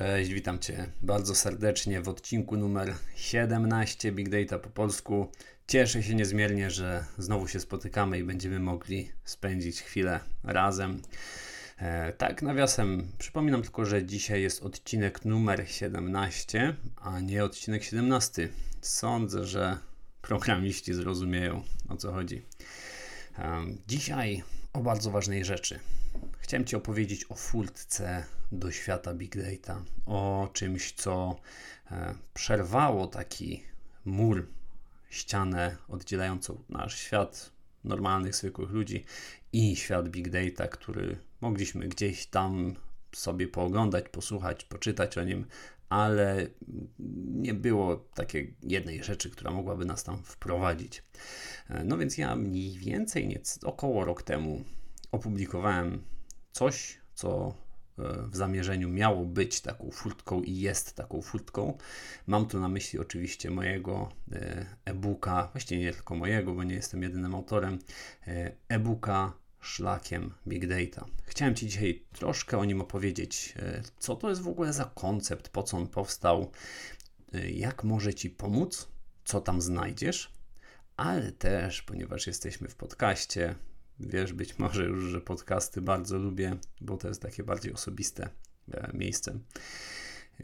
Cześć, witam Cię bardzo serdecznie w odcinku numer 17 Big Data po polsku. Cieszę się niezmiernie, że znowu się spotykamy i będziemy mogli spędzić chwilę razem. E, tak, nawiasem, przypominam tylko, że dzisiaj jest odcinek numer 17, a nie odcinek 17. Sądzę, że programiści zrozumieją o co chodzi. E, dzisiaj o bardzo ważnej rzeczy. Chciałem Ci opowiedzieć o furtce do świata Big Data, o czymś, co e, przerwało taki mur, ścianę oddzielającą nasz świat normalnych, zwykłych ludzi i świat Big Data, który mogliśmy gdzieś tam sobie pooglądać, posłuchać, poczytać o nim, ale nie było takiej jednej rzeczy, która mogłaby nas tam wprowadzić. E, no więc ja mniej więcej, nieco, około rok temu opublikowałem coś, co e, w zamierzeniu miało być taką furtką i jest taką furtką. Mam tu na myśli oczywiście mojego e, e-booka, właściwie nie tylko mojego, bo nie jestem jedynym autorem, e, e-booka szlakiem Big Data. Chciałem Ci dzisiaj troszkę o nim opowiedzieć, co to jest w ogóle za koncept, po co on powstał, jak może Ci pomóc, co tam znajdziesz, ale też, ponieważ jesteśmy w podcaście, Wiesz być może już, że podcasty bardzo lubię, bo to jest takie bardziej osobiste e, miejsce.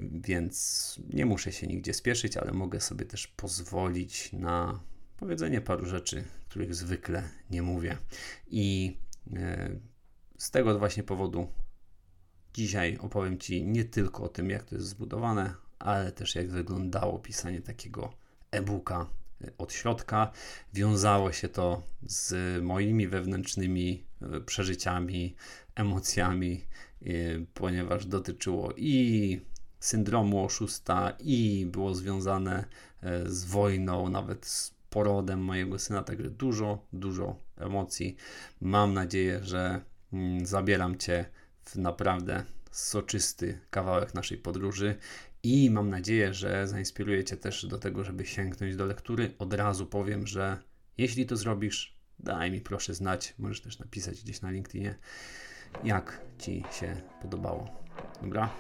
Więc nie muszę się nigdzie spieszyć, ale mogę sobie też pozwolić na powiedzenie paru rzeczy, których zwykle nie mówię. I e, z tego właśnie powodu dzisiaj opowiem Ci nie tylko o tym, jak to jest zbudowane, ale też jak wyglądało pisanie takiego e-booka od środka. Wiązało się to z moimi wewnętrznymi e, przeżyciami, emocjami, e, ponieważ dotyczyło i syndromu oszusta, i było związane e, z wojną, nawet z porodem mojego syna, także dużo, dużo emocji. Mam nadzieję, że mm, zabieram Cię w naprawdę soczysty kawałek naszej podróży i mam nadzieję, że zainspiruje Cię też do tego, żeby sięgnąć do lektury. Od razu powiem, że jeśli to zrobisz, daj mi proszę znać. Możesz też napisać gdzieś na LinkedInie, jak Ci się podobało. Dobra?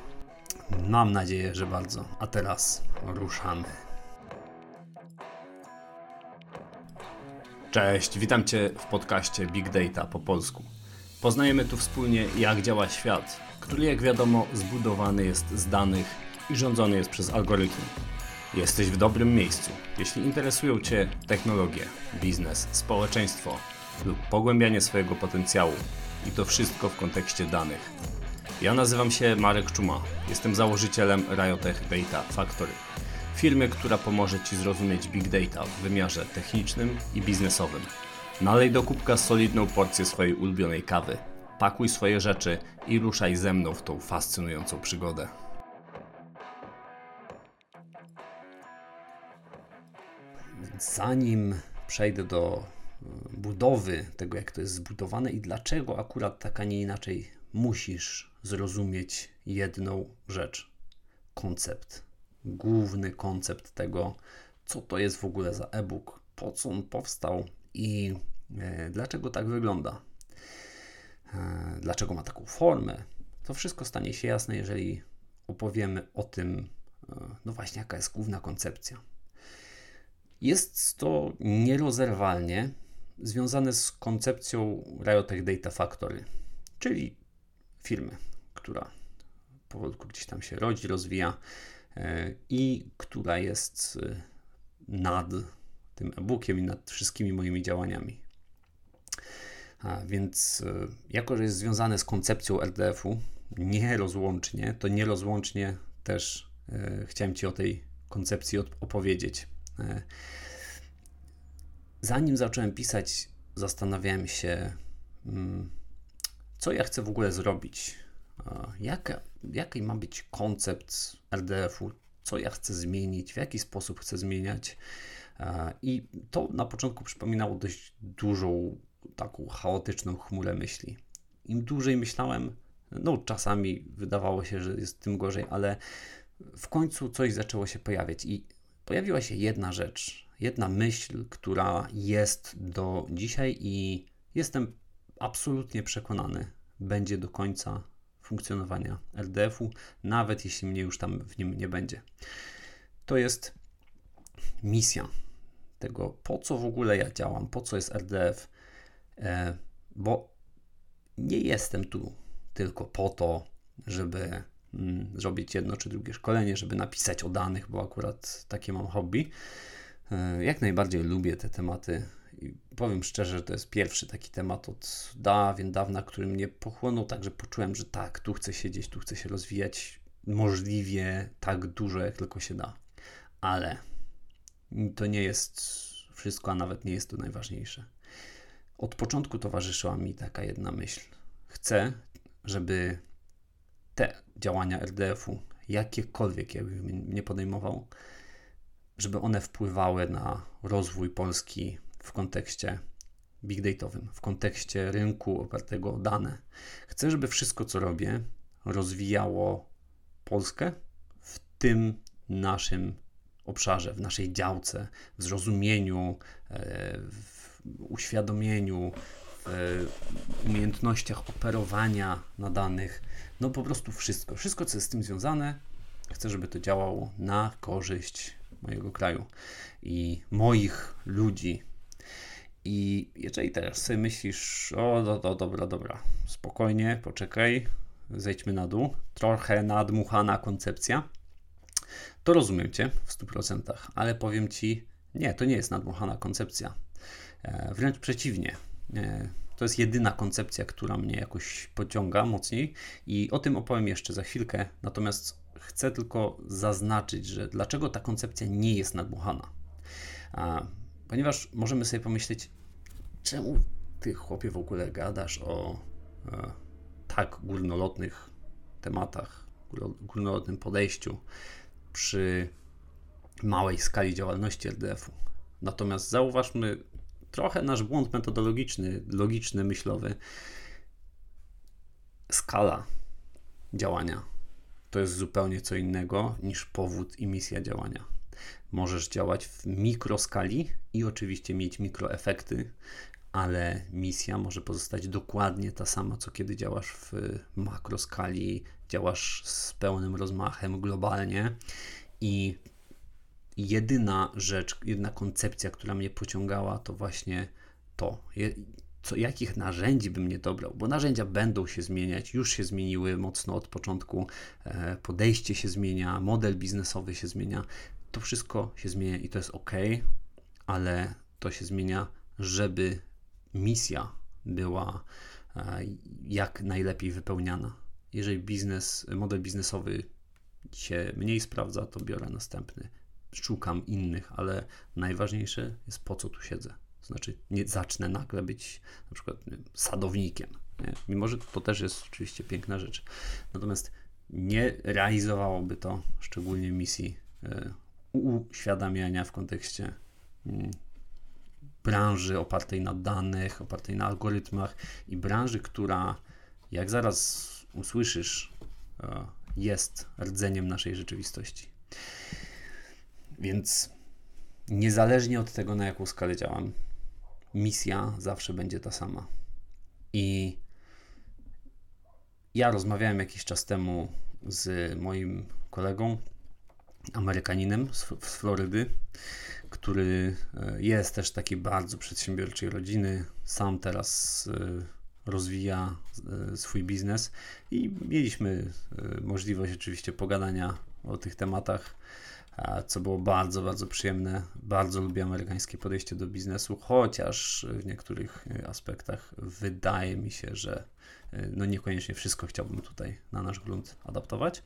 Mam nadzieję, że bardzo. A teraz ruszamy. Cześć, witam Cię w podcaście Big Data po polsku. Poznajemy tu wspólnie, jak działa świat, który, jak wiadomo, zbudowany jest z danych i rządzony jest przez algorytmy. Jesteś w dobrym miejscu. Jeśli interesują Cię technologie, biznes, społeczeństwo lub pogłębianie swojego potencjału i to wszystko w kontekście danych. Ja nazywam się Marek Czuma. Jestem założycielem Riotech Data Factory. Firmy, która pomoże Ci zrozumieć big data w wymiarze technicznym i biznesowym. Nalej do kubka solidną porcję swojej ulubionej kawy. Pakuj swoje rzeczy i ruszaj ze mną w tą fascynującą przygodę. Zanim przejdę do e, budowy tego, jak to jest zbudowane i dlaczego akurat tak, a nie inaczej, musisz zrozumieć jedną rzecz: koncept. Główny koncept tego, co to jest w ogóle za e-book, po co on powstał i e, dlaczego tak wygląda. E, dlaczego ma taką formę? To wszystko stanie się jasne, jeżeli opowiemy o tym, no właśnie, jaka jest główna koncepcja. Jest to nierozerwalnie związane z koncepcją Riotech Data Factory, czyli firmy, która powolutku gdzieś tam się rodzi, rozwija e, i która jest e, nad tym e-bookiem i nad wszystkimi moimi działaniami. A więc e, jako, że jest związane z koncepcją RDF-u nierozłącznie, to nierozłącznie też chciałem Ci o tej koncepcji opowiedzieć. E, zanim zacząłem pisać, zastanawiałem się, mm, co ja chcę w ogóle zrobić. Jaka, jaki ma być koncept RDF-u, co ja chcę zmienić, w jaki sposób chcę zmieniać. I to na początku przypominało dość dużą, taką chaotyczną chmurę myśli. Im dłużej myślałem, no czasami wydawało się, że jest tym gorzej, ale w końcu coś zaczęło się pojawiać i pojawiła się jedna rzecz, jedna myśl, która jest do dzisiaj i jestem absolutnie przekonany, będzie do końca funkcjonowania RDF-u, nawet jeśli mnie już tam w nim nie będzie. To jest misja tego, po co w ogóle ja działam, po co jest RDF, e, bo nie jestem tu tylko po to, żeby zrobić jedno czy drugie szkolenie, żeby napisać o danych, bo akurat takie mam hobby. E, jak najbardziej lubię te tematy i powiem szczerze, że to jest pierwszy taki temat od dawien dawna, który mnie pochłonął, także poczułem, że tak, tu chcę siedzieć, tu chcę się rozwijać możliwie tak dużo, jak tylko się da. Ale to nie jest wszystko, a nawet nie jest to najważniejsze. Od początku towarzyszyła mi taka jedna myśl. Chcę, żeby te działania RDF-u, jakiekolwiek jakbym nie podejmował, żeby one wpływały na rozwój Polski w kontekście big dataowym, w kontekście rynku opartego o dane. Chcę, żeby wszystko, co robię, rozwijało Polskę w tym naszym obszarze, w naszej działce, w zrozumieniu, e, w uświadomieniu, umiejętnościach operowania na danych. No po prostu wszystko. Wszystko, co jest z tym związane, chcę, żeby to działało na korzyść mojego kraju i moich ludzi. I jeżeli teraz sobie myślisz, o, do, do, dobra, dobra, spokojnie, poczekaj, zejdźmy na dół, trochę nadmuchana koncepcja, to rozumiem Cię w 100%, ale powiem Ci, nie, to nie jest nadmuchana koncepcja. E, wręcz przeciwnie. E, to jest jedyna koncepcja, która mnie jakoś pociąga mocniej i o tym opowiem jeszcze za chwilkę. Natomiast chcę tylko zaznaczyć, że dlaczego ta koncepcja nie jest nadmuchana. Ponieważ możemy sobie pomyśleć, czemu ty chłopie w ogóle gadasz o e, tak górnolotnych tematach, górnolotnym podejściu przy małej skali działalności RDF-u. Natomiast zauważmy trochę nasz błąd metodologiczny, logiczny, myślowy. Skala działania to jest zupełnie co innego niż powód i misja działania. Możesz działać w mikroskali i oczywiście mieć mikroefekty, ale misja może pozostać dokładnie ta sama, co kiedy działasz w makroskali, działasz z pełnym rozmachem globalnie i jedyna rzecz, jedna koncepcja, która mnie pociągała, to właśnie to. Co, jakich narzędzi bym nie dobrał, bo narzędzia będą się zmieniać, już się zmieniły mocno od początku, e, podejście się zmienia, model biznesowy się zmienia, to wszystko się zmienia i to jest ok, ale to się zmienia, żeby misja była e, jak najlepiej wypełniana. Jeżeli biznes, model biznesowy się mniej sprawdza, to biorę następny. Szukam innych, ale najważniejsze jest po co tu siedzę. Znaczy, nie zacznę nagle być na przykład sadownikiem. Nie? Mimo, że to też jest oczywiście piękna rzecz. Natomiast nie realizowałoby to szczególnie misji y, uświadamiania w kontekście y, branży opartej na danych, opartej na algorytmach i branży, która, jak zaraz usłyszysz, y, jest rdzeniem naszej rzeczywistości. Więc niezależnie od tego, na jaką skalę działam, misja zawsze będzie ta sama. I ja rozmawiałem jakiś czas temu z moim kolegą, Amerykaninem z, z Florydy, który e, jest też takiej bardzo przedsiębiorczej rodziny. Sam teraz e, rozwija e, swój biznes i mieliśmy możliwość oczywiście pogadania o tych tematach, co było bardzo, bardzo przyjemne. Bardzo lubię amerykańskie podejście do biznesu, chociaż w niektórych e, aspektach wydaje mi się, że no niekoniecznie wszystko chciałbym tutaj na nasz grunt adaptować.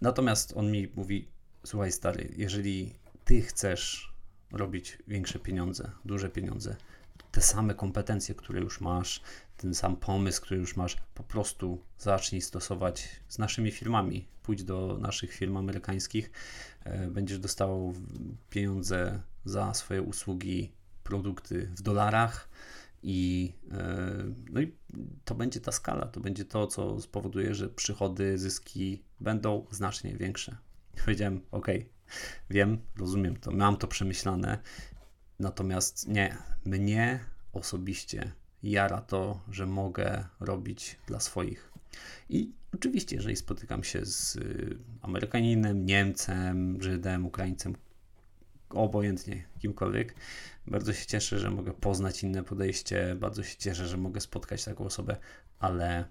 Natomiast on mi mówi: Słuchaj, stary, jeżeli ty chcesz robić większe pieniądze, duże pieniądze, te same kompetencje, które już masz, ten sam pomysł, który już masz, po prostu zacznij stosować z naszymi firmami. Pójdź do naszych firm amerykańskich, e, będziesz dostawał pieniądze za swoje usługi, produkty w dolarach. I, e, no i to będzie ta skala, to będzie to, co spowoduje, że przychody, zyski będą znacznie większe. Powiedziałem, ok, wiem, rozumiem to, mam to przemyślane Natomiast nie, mnie osobiście jara to, że mogę robić dla swoich. I oczywiście, jeżeli spotykam się z y, Amerykaninem, Niemcem, Żydem, Ukraińcem, obojętnie kimkolwiek, bardzo się cieszę, że mogę poznać inne podejście, bardzo się cieszę, że mogę spotkać taką osobę, ale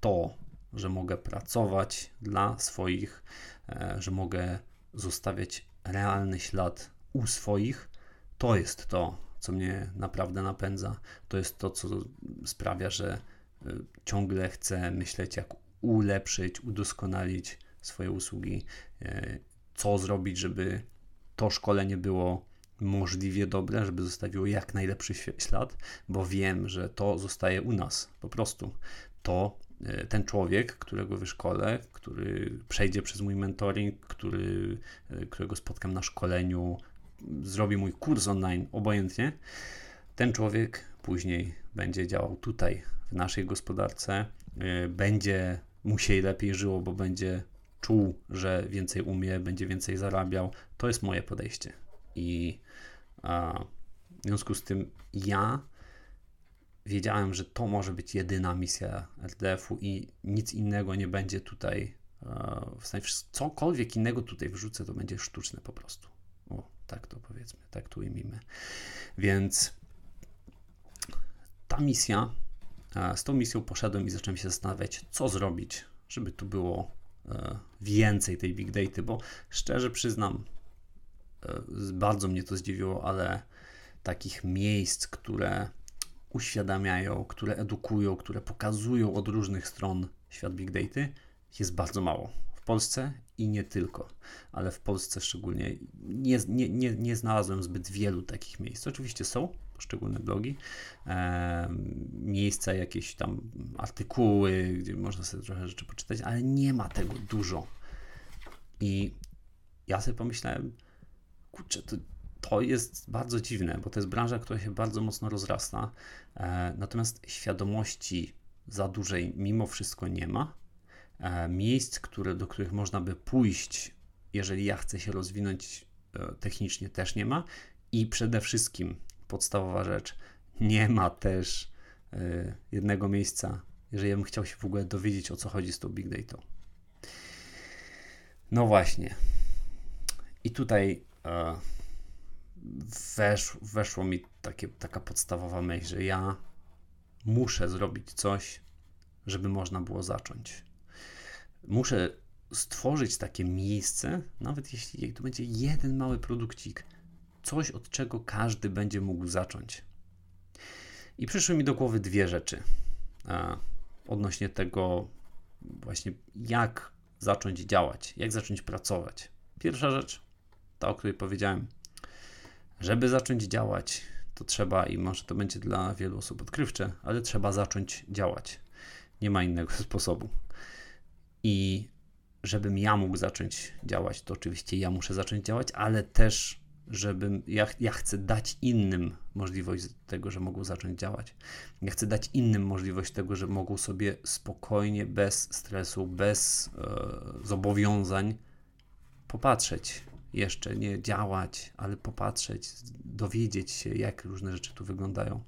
to, że mogę pracować dla swoich, e, że mogę zostawiać realny ślad u swoich, to jest to, co mnie naprawdę napędza. To jest to, co sprawia, że e, ciągle chcę myśleć, jak ulepszyć, udoskonalić swoje usługi, e, co zrobić, żeby to szkolenie było możliwie dobre, żeby zostawiło jak najlepszy ślad, bo wiem, że to zostaje u nas po prostu. To e, ten człowiek, którego wyszkolę, który przejdzie przez mój mentoring, który, którego spotkam na szkoleniu, zrobi mój kurs online, obojętnie, ten człowiek później będzie działał tutaj, w naszej gospodarce, e, będzie mu się lepiej żyło, bo będzie czuł, że więcej umie, będzie więcej zarabiał. To jest moje podejście. I a, w związku z tym ja wiedziałem, że to może być jedyna misja RDF-u i nic innego nie będzie tutaj. W sensie cokolwiek innego tutaj wrzucę, to będzie sztuczne po prostu. Tak to powiedzmy, tak tu ujmijmy. Więc ta misja, z tą misją poszedłem i zacząłem się zastanawiać, co zrobić, żeby tu było E, więcej tej big data, bo szczerze przyznam, e, bardzo mnie to zdziwiło, ale takich miejsc, które uświadamiają, które edukują, które pokazują od różnych stron świat big data, jest bardzo mało. W Polsce i nie tylko, ale w Polsce szczególnie nie, nie, nie, nie znalazłem zbyt wielu takich miejsc. Oczywiście są, poszczególne blogi, e, miejsca, jakieś tam artykuły, gdzie można sobie trochę rzeczy poczytać, ale nie ma tego dużo. I ja sobie pomyślałem, kurczę, to, to jest bardzo dziwne, bo to jest branża, która się bardzo mocno rozrasta, e, natomiast świadomości za dużej mimo wszystko nie ma. E, miejsc, które, do których można by pójść, jeżeli ja chcę się rozwinąć e, technicznie, też nie ma. I przede wszystkim podstawowa rzecz. Nie ma też y, jednego miejsca, jeżeli ja bym chciał się w ogóle dowiedzieć, o co chodzi z tą big data. No właśnie. I tutaj wesz, weszło mi takie, taka podstawowa myśl, że ja muszę zrobić coś, żeby można było zacząć. Muszę stworzyć takie miejsce, nawet jeśli to będzie jeden mały produkcik, coś, od czego każdy będzie mógł zacząć. I przyszły mi do głowy dwie rzeczy odnośnie tego, właśnie jak zacząć działać, jak zacząć pracować. Pierwsza rzecz, ta o której powiedziałem, żeby zacząć działać, to trzeba, i może to będzie dla wielu osób odkrywcze, ale trzeba zacząć działać. Nie ma innego sposobu. I żebym ja mógł zacząć działać, to oczywiście ja muszę zacząć działać, ale też żebym, ja, ja chcę dać innym możliwość tego, że mogą zacząć działać. Ja chcę dać innym możliwość tego, że mogą sobie spokojnie, bez stresu, bez e, zobowiązań popatrzeć jeszcze, nie działać, ale popatrzeć, dowiedzieć się, jak różne rzeczy tu wyglądają.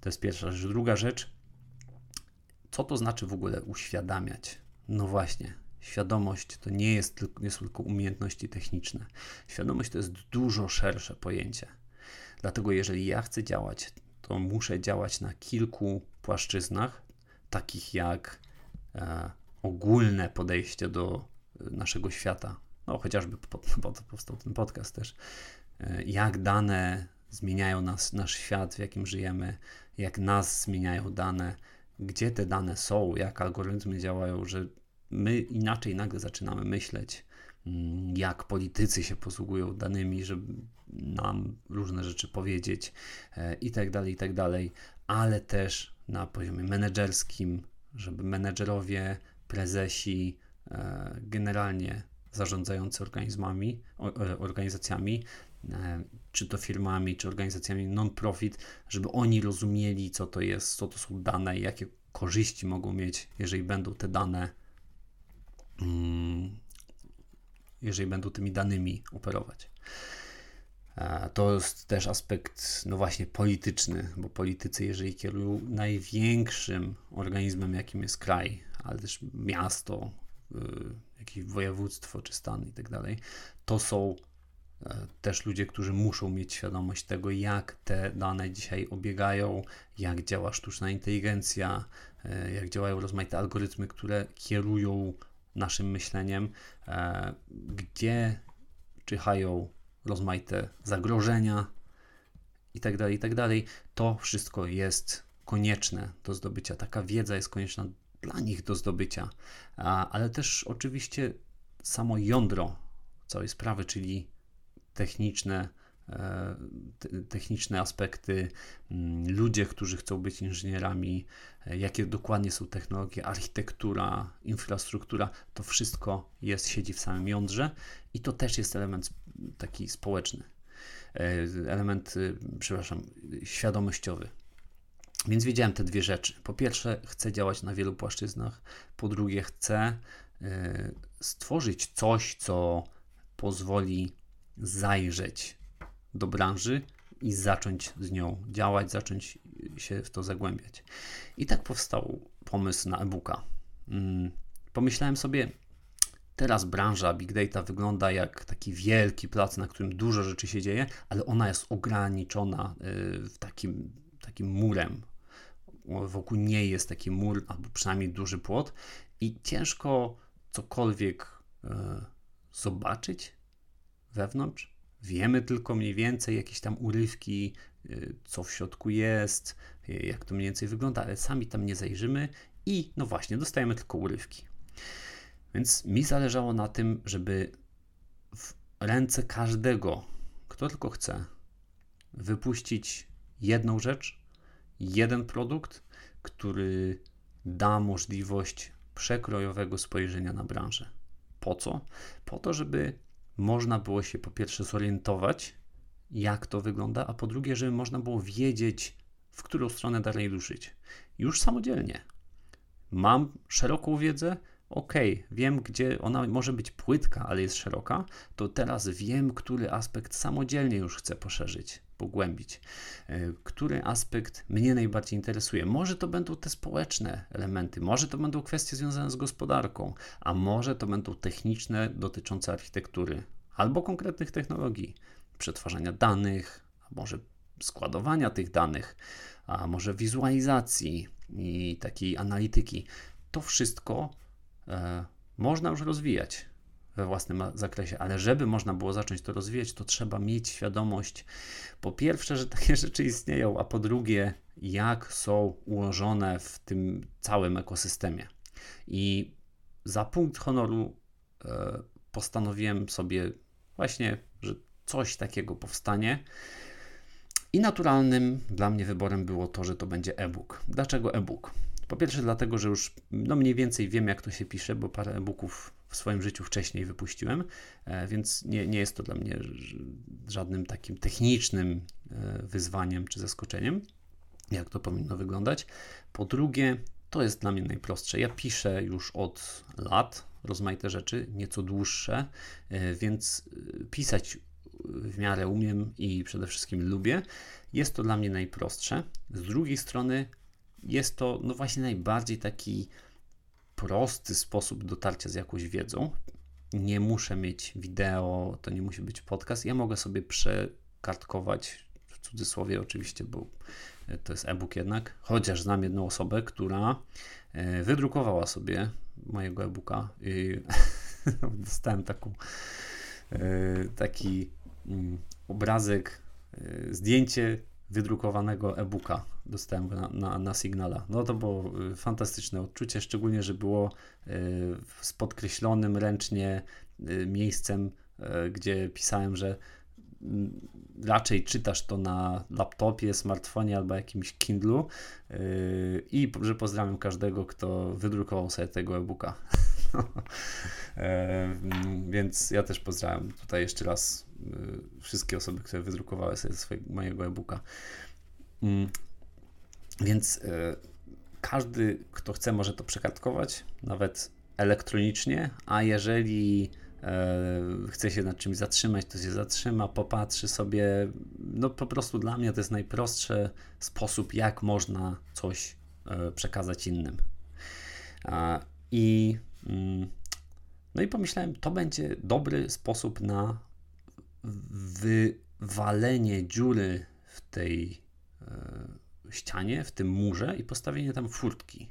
To jest pierwsza rzecz. Druga rzecz, co to znaczy w ogóle uświadamiać? No właśnie, Świadomość to nie, jest tylko, nie są tylko umiejętności techniczne. Świadomość to jest dużo szersze pojęcie. Dlatego, jeżeli ja chcę działać, to muszę działać na kilku płaszczyznach, takich jak e, ogólne podejście do e, naszego świata. No, chociażby po, po to powstał ten podcast też. E, jak dane zmieniają nas, nasz świat, w jakim żyjemy, jak nas zmieniają dane, gdzie te dane są, jak algorytmy działają, że my inaczej nagle zaczynamy myśleć, mm, jak politycy się posługują danymi, żeby nam różne rzeczy powiedzieć e, i tak dalej, i tak dalej, ale też na poziomie menedżerskim, żeby menedżerowie, prezesi, e, generalnie zarządzający organizmami, e, organizacjami, czy to firmami, czy organizacjami non-profit, żeby oni rozumieli, co to jest, co to są dane i jakie korzyści mogą mieć, jeżeli będą te dane Mm, jeżeli będą tymi danymi operować. To jest też aspekt, no właśnie, polityczny, bo politycy, jeżeli kierują największym organizmem, jakim jest kraj, ale też miasto, y, jakieś województwo czy stan i tak dalej, to są e, też ludzie, którzy muszą mieć świadomość tego, jak te dane dzisiaj obiegają, jak działa sztuczna inteligencja, e, jak działają rozmaite algorytmy, które kierują naszym myśleniem, e, gdzie czyhają rozmaite zagrożenia itd., tak itd. Tak to wszystko jest konieczne do zdobycia. Taka wiedza jest konieczna dla nich do zdobycia, ale też oczywiście samo jądro całej sprawy, czyli techniczne, e, techniczne aspekty, mm, ludzie, którzy chcą być inżynierami, e, jakie dokładnie są technologie, architektura, infrastruktura, to wszystko jest, siedzi w samym jądrze i to też jest element taki społeczny, e, element, przepraszam, świadomościowy. Więc wiedziałem te dwie rzeczy. Po pierwsze, chcę działać na wielu płaszczyznach. Po drugie, chcę y, stworzyć coś, co pozwoli zajrzeć do branży i zacząć z nią działać, zacząć się w to zagłębiać. I tak powstał pomysł na e-booka. Mm, pomyślałem sobie, teraz branża Big Data wygląda jak taki wielki plac, na którym dużo rzeczy się dzieje, ale ona jest ograniczona y, w takim, takim murem wokół niej jest taki mur, albo przynajmniej duży płot, i ciężko cokolwiek e, zobaczyć wewnątrz. Wiemy tylko mniej więcej jakieś tam urywki, e, co w środku jest, e, jak to mniej więcej wygląda, ale sami tam nie zajrzymy i no właśnie, dostajemy tylko urywki. Więc mi zależało na tym, żeby w ręce każdego, kto tylko chce, wypuścić jedną rzecz, jeden produkt, który da możliwość przekrojowego spojrzenia na branżę. Po co? Po to, żeby można było się po pierwsze zorientować, jak to wygląda, a po drugie, żeby można było wiedzieć, w którą stronę dalej ruszyć. Już samodzielnie. Mam szeroką wiedzę, ok, wiem, gdzie ona może być płytka, ale jest szeroka, to teraz wiem, który aspekt samodzielnie już chcę poszerzyć pogłębić. E, który aspekt mnie najbardziej interesuje? Może to będą te społeczne elementy, może to będą kwestie związane z gospodarką, a może to będą techniczne dotyczące architektury albo konkretnych technologii, przetwarzania danych, a może składowania tych danych, a może wizualizacji i takiej analityki. To wszystko można już rozwijać we własnym zakresie, ale żeby można było zacząć to rozwijać, to trzeba mieć świadomość, po pierwsze, że takie rzeczy istnieją, a po drugie, jak są ułożone w tym całym ekosystemie. I za punkt honoru e, postanowiłem sobie właśnie, że coś takiego powstanie. I naturalnym dla mnie wyborem było to, że to będzie e-book. Dlaczego e-book? Po pierwsze, dlatego, że już no mniej więcej wiem, jak to się pisze, bo parę e-booków w swoim życiu wcześniej wypuściłem, e, więc nie, nie jest to dla mnie żadnym takim technicznym e, wyzwaniem czy zaskoczeniem, jak to powinno wyglądać. Po drugie, to jest dla mnie najprostsze. Ja piszę już od lat rozmaite rzeczy, nieco dłuższe, e, więc pisać w miarę umiem i przede wszystkim lubię. Jest to dla mnie najprostsze. Z drugiej strony, jest to no właśnie najbardziej taki prosty sposób dotarcia z jakąś wiedzą. Nie muszę mieć wideo, to nie musi być podcast. Ja mogę sobie przekartkować, w cudzysłowie oczywiście, bo to jest e-book jednak, chociaż znam jedną osobę, która e, wydrukowała sobie mojego e-booka i dostałem taką, e, taki mm, obrazek, e, zdjęcie wydrukowanego e-booka dostałem na, na, na Signala. No to było y, fantastyczne odczucie, szczególnie, że było y, z podkreślonym ręcznie y, miejscem, gdzie pisałem, że mm, raczej czytasz to na laptopie, smartfonie albo jakimś Kindlu i że pozdrawiam każdego, kto wydrukował sobie tego e-booka. E, mm, więc ja też pozdrawiam tutaj jeszcze raz wszystkie osoby, które wydrukowały sobie swojego, mojego e-booka. Mm, więc e, każdy, kto chce, może to przekartkować, nawet elektronicznie, a jeżeli chce się nad czymś zatrzymać, to się zatrzyma, popatrzy sobie. No po prostu dla mnie to jest najprostszy sposób, jak można coś przekazać innym. I mm, no i pomyślałem, to będzie dobry sposób na wywalenie dziury w tej e, ścianie, w tym murze i postawienie tam furtki.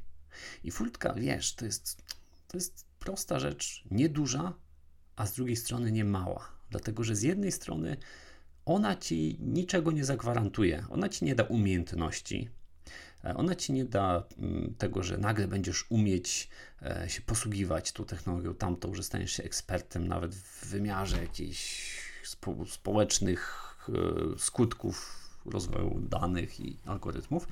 I furtka, wiesz, to jest, to jest prosta rzecz, nieduża, a z drugiej strony nie mała. Dlatego, że z jednej strony ona ci niczego nie zagwarantuje, ona ci nie da umiejętności, E, ona ci nie da mm, tego, że nagle będziesz umieć e, się posługiwać tą technologią, tamtą, że staniesz się ekspertem nawet w wymiarze jakichś spo społecznych e, skutków rozwoju danych i algorytmów.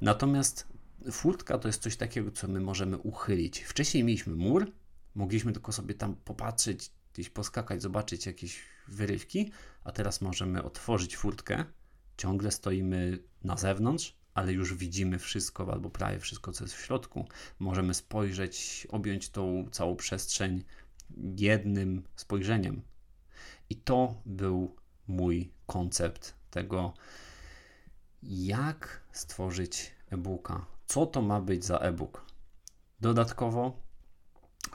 Natomiast furtka to jest coś takiego, co my możemy uchylić. Wcześniej mieliśmy mur, mogliśmy tylko sobie tam popatrzeć, gdzieś poskakać, zobaczyć jakieś wyrywki, a teraz możemy otworzyć furtkę. Ciągle stoimy na zewnątrz, ale już widzimy wszystko, albo prawie wszystko, co jest w środku. Możemy spojrzeć, objąć tą całą przestrzeń jednym spojrzeniem. I to był mój koncept tego, jak stworzyć e-booka. Co to ma być za e-book? Dodatkowo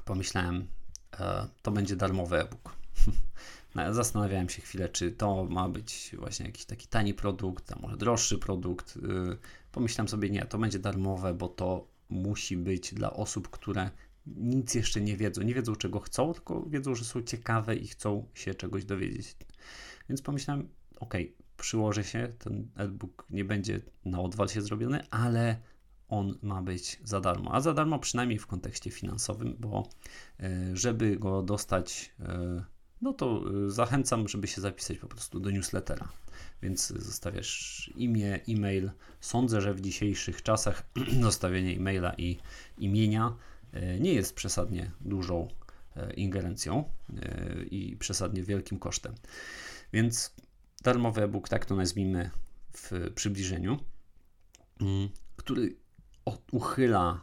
pomyślałem, e, to będzie darmowy e-book. No, zastanawiałem się chwilę, czy to ma być właśnie jakiś taki tani produkt, a może droższy produkt. Y, pomyślałem sobie, nie, to będzie darmowe, bo to musi być dla osób, które nic jeszcze nie wiedzą. Nie wiedzą, czego chcą, tylko wiedzą, że są ciekawe i chcą się czegoś dowiedzieć. Więc pomyślałem, ok, przyłożę się, ten e-book nie będzie na odwal się zrobiony, ale on ma być za darmo. A za darmo przynajmniej w kontekście finansowym, bo y, żeby go dostać y, no to y, zachęcam, żeby się zapisać po prostu do newslettera. Więc zostawiasz imię, e-mail. Sądzę, że w dzisiejszych czasach zostawienie e-maila i imienia nie jest przesadnie dużą y, ingerencją i przesadnie wielkim kosztem. Więc darmowy e-book, tak to nazwijmy w przybliżeniu, mm, który uchyla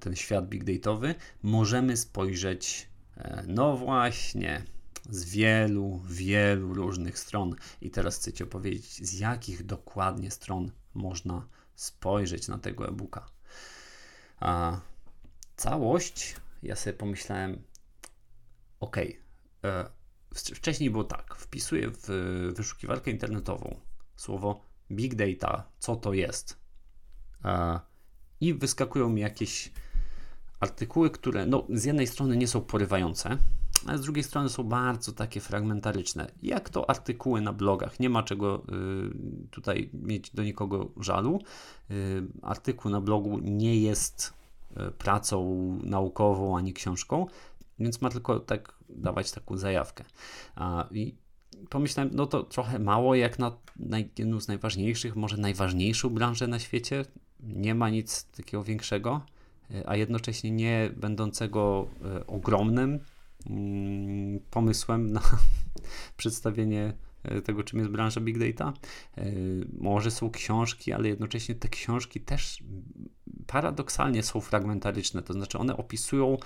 ten świat big dataowy, możemy spojrzeć, e, no właśnie, z wielu, wielu różnych stron. I teraz chcę Ci opowiedzieć, z jakich dokładnie stron można spojrzeć na tego e-booka. A całość, ja sobie pomyślałem, ok, e, wcześniej było tak, wpisuję w wyszukiwarkę internetową słowo big data, co to jest. E, I wyskakują mi jakieś artykuły, które no, z jednej strony nie są porywające, ale z drugiej strony są bardzo takie fragmentaryczne. Jak to artykuły na blogach, nie ma czego y, tutaj mieć do nikogo żalu. Y, artykuł na blogu nie jest pracą naukową ani książką, więc ma tylko tak dawać taką zajawkę. I pomyślałem, no to trochę mało jak na, jedną z najważniejszych, może najważniejszą branżę na świecie. Nie ma nic takiego większego, a jednocześnie nie będącego ogromnym, Mm, pomysłem na przedstawienie e, tego, czym jest branża Big Data. E, może są książki, ale jednocześnie te książki też paradoksalnie są fragmentaryczne, to znaczy one opisują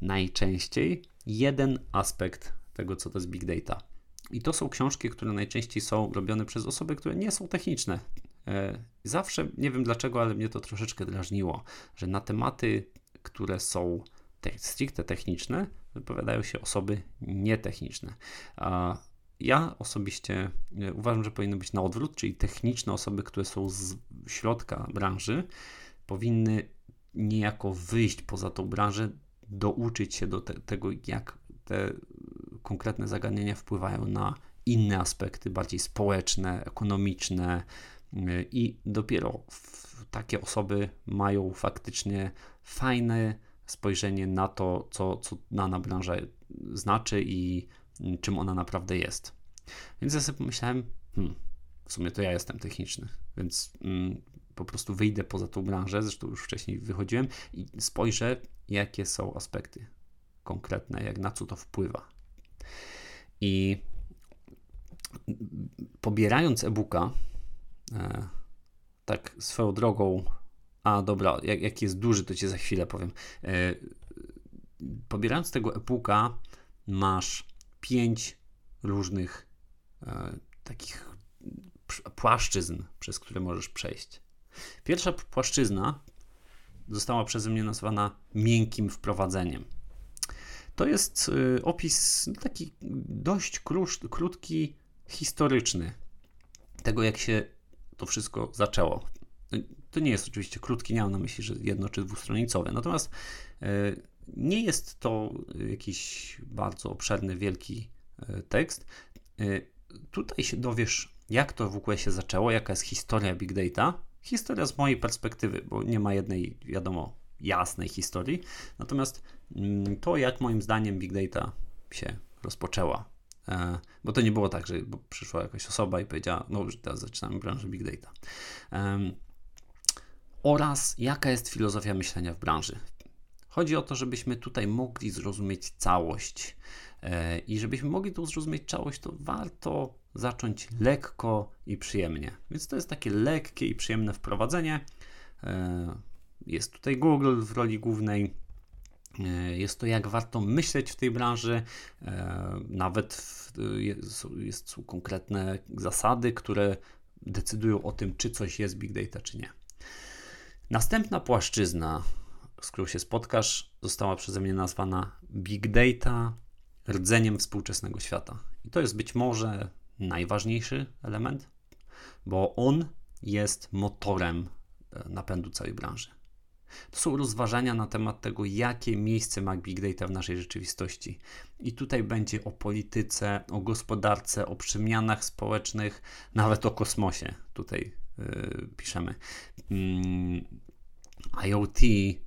najczęściej jeden aspekt tego, co to jest Big Data. I to są książki, które najczęściej są robione przez osoby, które nie są techniczne. E, zawsze, nie wiem dlaczego, ale mnie to troszeczkę drażniło, że na tematy, które są te, stricte techniczne wypowiadają się osoby nietechniczne. A ja osobiście e, uważam, że powinno być na odwrót, czyli techniczne osoby, które są z środka branży, powinny niejako wyjść poza tą branżę, douczyć się do te, tego, jak te konkretne zagadnienia wpływają na inne aspekty, bardziej społeczne, ekonomiczne, e, i dopiero takie osoby mają faktycznie fajne spojrzenie na to, co, co dana branża znaczy i czym ona naprawdę jest. Więc ja sobie pomyślałem, hmm, w sumie to ja jestem techniczny, więc mm, po prostu wyjdę poza tą branżę, zresztą już wcześniej wychodziłem i spojrzę, jakie są aspekty konkretne, jak na co to wpływa. I pobierając e-booka, e, tak swoją drogą, a dobra, jak, jak jest duży, to ci za chwilę powiem. E, pobierając tego e-booka, masz pięć różnych e, takich płaszczyzn, przez które możesz przejść. Pierwsza płaszczyzna została przeze mnie nazwana miękkim wprowadzeniem. To jest y, opis taki dość krótki, historyczny tego, jak się to wszystko zaczęło. To nie jest oczywiście krótki, nie mam na myśli, że jedno czy dwustronicowe. Natomiast y, nie jest to jakiś bardzo obszerny, wielki y, tekst. Tutaj się dowiesz, jak to w ogóle się zaczęło, jaka jest historia Big Data. Historia z mojej perspektywy, bo nie ma jednej, wiadomo, jasnej historii. Natomiast mm, to, jak moim zdaniem Big Data się rozpoczęła. E, bo to nie było tak, że przyszła jakaś osoba i powiedziała, no już teraz zaczynamy branżę Big Data. Oraz jaka jest filozofia myślenia w branży. Chodzi o to, żebyśmy tutaj mogli zrozumieć całość. E, I żebyśmy mogli tu zrozumieć całość, to warto zacząć lekko i przyjemnie. Więc to jest takie lekkie i przyjemne wprowadzenie. E, jest tutaj Google w roli głównej. E, jest to, jak warto myśleć w tej branży. Nawet jest, jest, są konkretne zasady, które decydują o tym, czy coś jest big data, czy nie. Następna płaszczyzna, z którą się spotkasz, została przeze mnie nazwana Big Data rdzeniem współczesnego świata. I to jest być może najważniejszy element, bo on jest motorem e, napędu całej branży. To są rozważania na temat tego, jakie miejsce ma Big Data w naszej rzeczywistości. I tutaj będzie o polityce, o gospodarce, o przemianach społecznych, nawet o kosmosie. Tutaj yy, piszemy. Mm, IoT,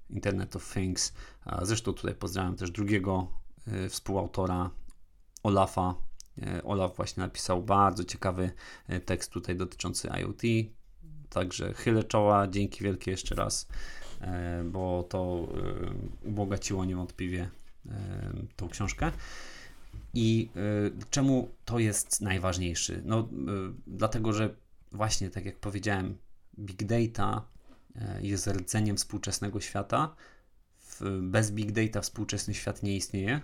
Internet of Things. Zresztą tutaj pozdrawiam też drugiego yy, współautora, Olafa, E, Olaf właśnie napisał bardzo ciekawy e, tekst tutaj dotyczący IoT. Także chylę czoła, dzięki wielkie jeszcze raz, bo to ubogaciło niewątpliwie tą książkę. I czemu to jest najważniejszy? No, dlatego, że właśnie tak jak powiedziałem, big data jest rdzeniem współczesnego świata. Bez big data współczesny świat nie istnieje.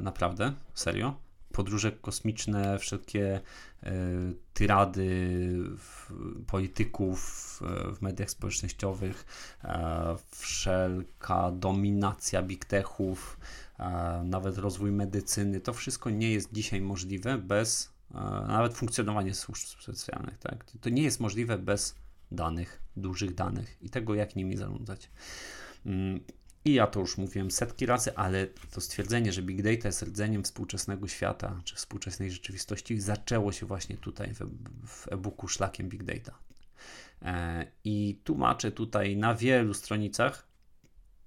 Naprawdę, serio podróże kosmiczne, wszelkie e, tyrady polityków w mediach społecznościowych, e, wszelka dominacja big techów, e, nawet rozwój medycyny, to wszystko nie jest dzisiaj możliwe bez nawet funkcjonowanie służb specjalnych. Tak? To nie jest możliwe bez danych, dużych danych i tego, jak nimi zarządzać. Mm, i ja to już mówiłem setki razy, ale to stwierdzenie, że big data jest rdzeniem współczesnego świata czy współczesnej rzeczywistości, zaczęło się właśnie tutaj w, e-booku Szlakiem Big Data. E, I tłumaczę tutaj na wielu stronicach,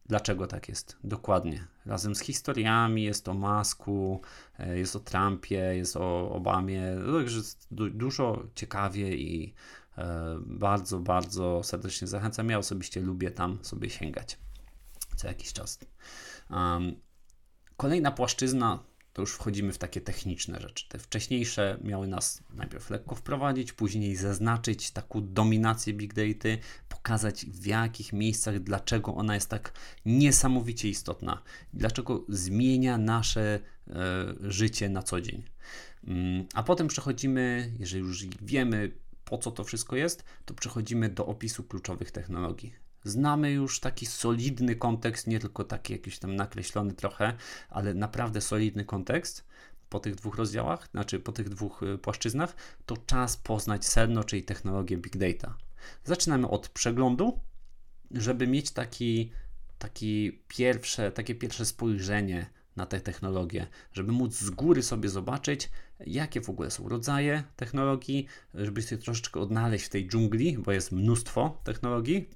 dlaczego tak jest dokładnie. Razem z historiami jest o Masku, e, jest o Trumpie, jest o Obamie, także dużo ciekawie i bardzo, bardzo serdecznie zachęcam. Ja osobiście lubię tam sobie sięgać co jakiś czas. Kolejna płaszczyzna to już wchodzimy w takie techniczne rzeczy. Te wcześniejsze miały nas najpierw lekko wprowadzić, później zaznaczyć taką dominację big data, pokazać w jakich miejscach, dlaczego ona jest tak niesamowicie istotna, dlaczego zmienia nasze e, życie na co dzień. Um, a potem przechodzimy, jeżeli już wiemy, po co to wszystko jest, to przechodzimy do opisu kluczowych technologii znamy już taki solidny kontekst, nie tylko taki jakiś tam nakreślony trochę, ale naprawdę solidny kontekst po tych dwóch rozdziałach, znaczy po tych dwóch y, płaszczyznach, to czas poznać sedno, czyli technologię big data. Zaczynamy od przeglądu, żeby mieć taki, taki pierwsze, takie pierwsze spojrzenie na te technologie, żeby móc z góry sobie zobaczyć, jakie w ogóle są rodzaje technologii, żeby się troszeczkę odnaleźć w tej dżungli, bo jest mnóstwo technologii.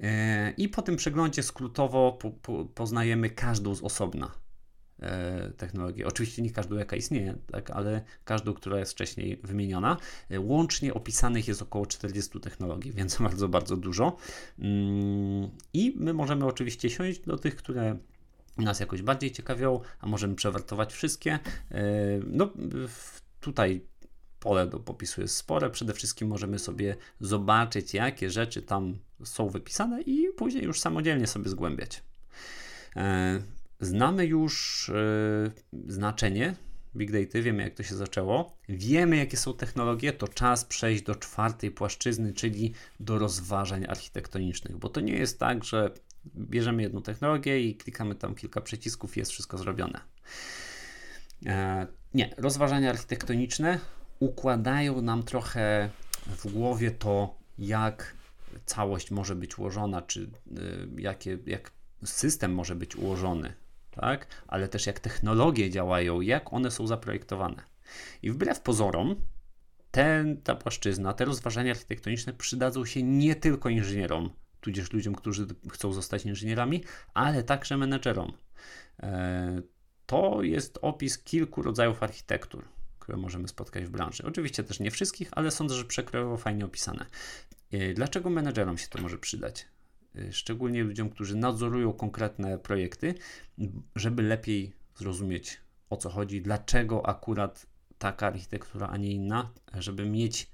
E, I po tym przeglądzie skrótowo po, po, poznajemy każdą z osobna e, technologię. Oczywiście nie każdą, jaka istnieje, tak, ale każdą, która jest wcześniej wymieniona. E, łącznie opisanych jest około 40 technologii, więc bardzo, bardzo dużo. Mm, I my możemy oczywiście siąść do tych, które nas jakoś bardziej ciekawią, a możemy przewertować wszystkie. E, no, tutaj pole do popisu jest spore. Przede wszystkim możemy sobie zobaczyć, jakie rzeczy tam są wypisane i później już samodzielnie sobie zgłębiać. E, znamy już yy, znaczenie Big Data, wiemy jak to się zaczęło, wiemy jakie są technologie, to czas przejść do czwartej płaszczyzny, czyli do rozważań architektonicznych, bo to nie jest tak, że bierzemy jedną technologię i klikamy tam kilka przycisków i jest wszystko zrobione. E, nie, rozważania architektoniczne układają nam trochę w głowie to, jak całość może być ułożona, czy y, jakie, jak system może być ułożony, tak? ale też jak technologie działają, jak one są zaprojektowane. I wbrew pozorom, ten, ta płaszczyzna, te rozważania architektoniczne przydadzą się nie tylko inżynierom, tudzież ludziom, którzy chcą zostać inżynierami, ale także menedżerom. E, to jest opis kilku rodzajów architektur, które możemy spotkać w branży. Oczywiście też nie wszystkich, ale sądzę, że przekrojowo fajnie opisane. E, dlaczego menedżerom się to może przydać? E, szczególnie ludziom, którzy nadzorują konkretne projekty, żeby lepiej zrozumieć o co chodzi, dlaczego akurat taka architektura, a nie inna, żeby mieć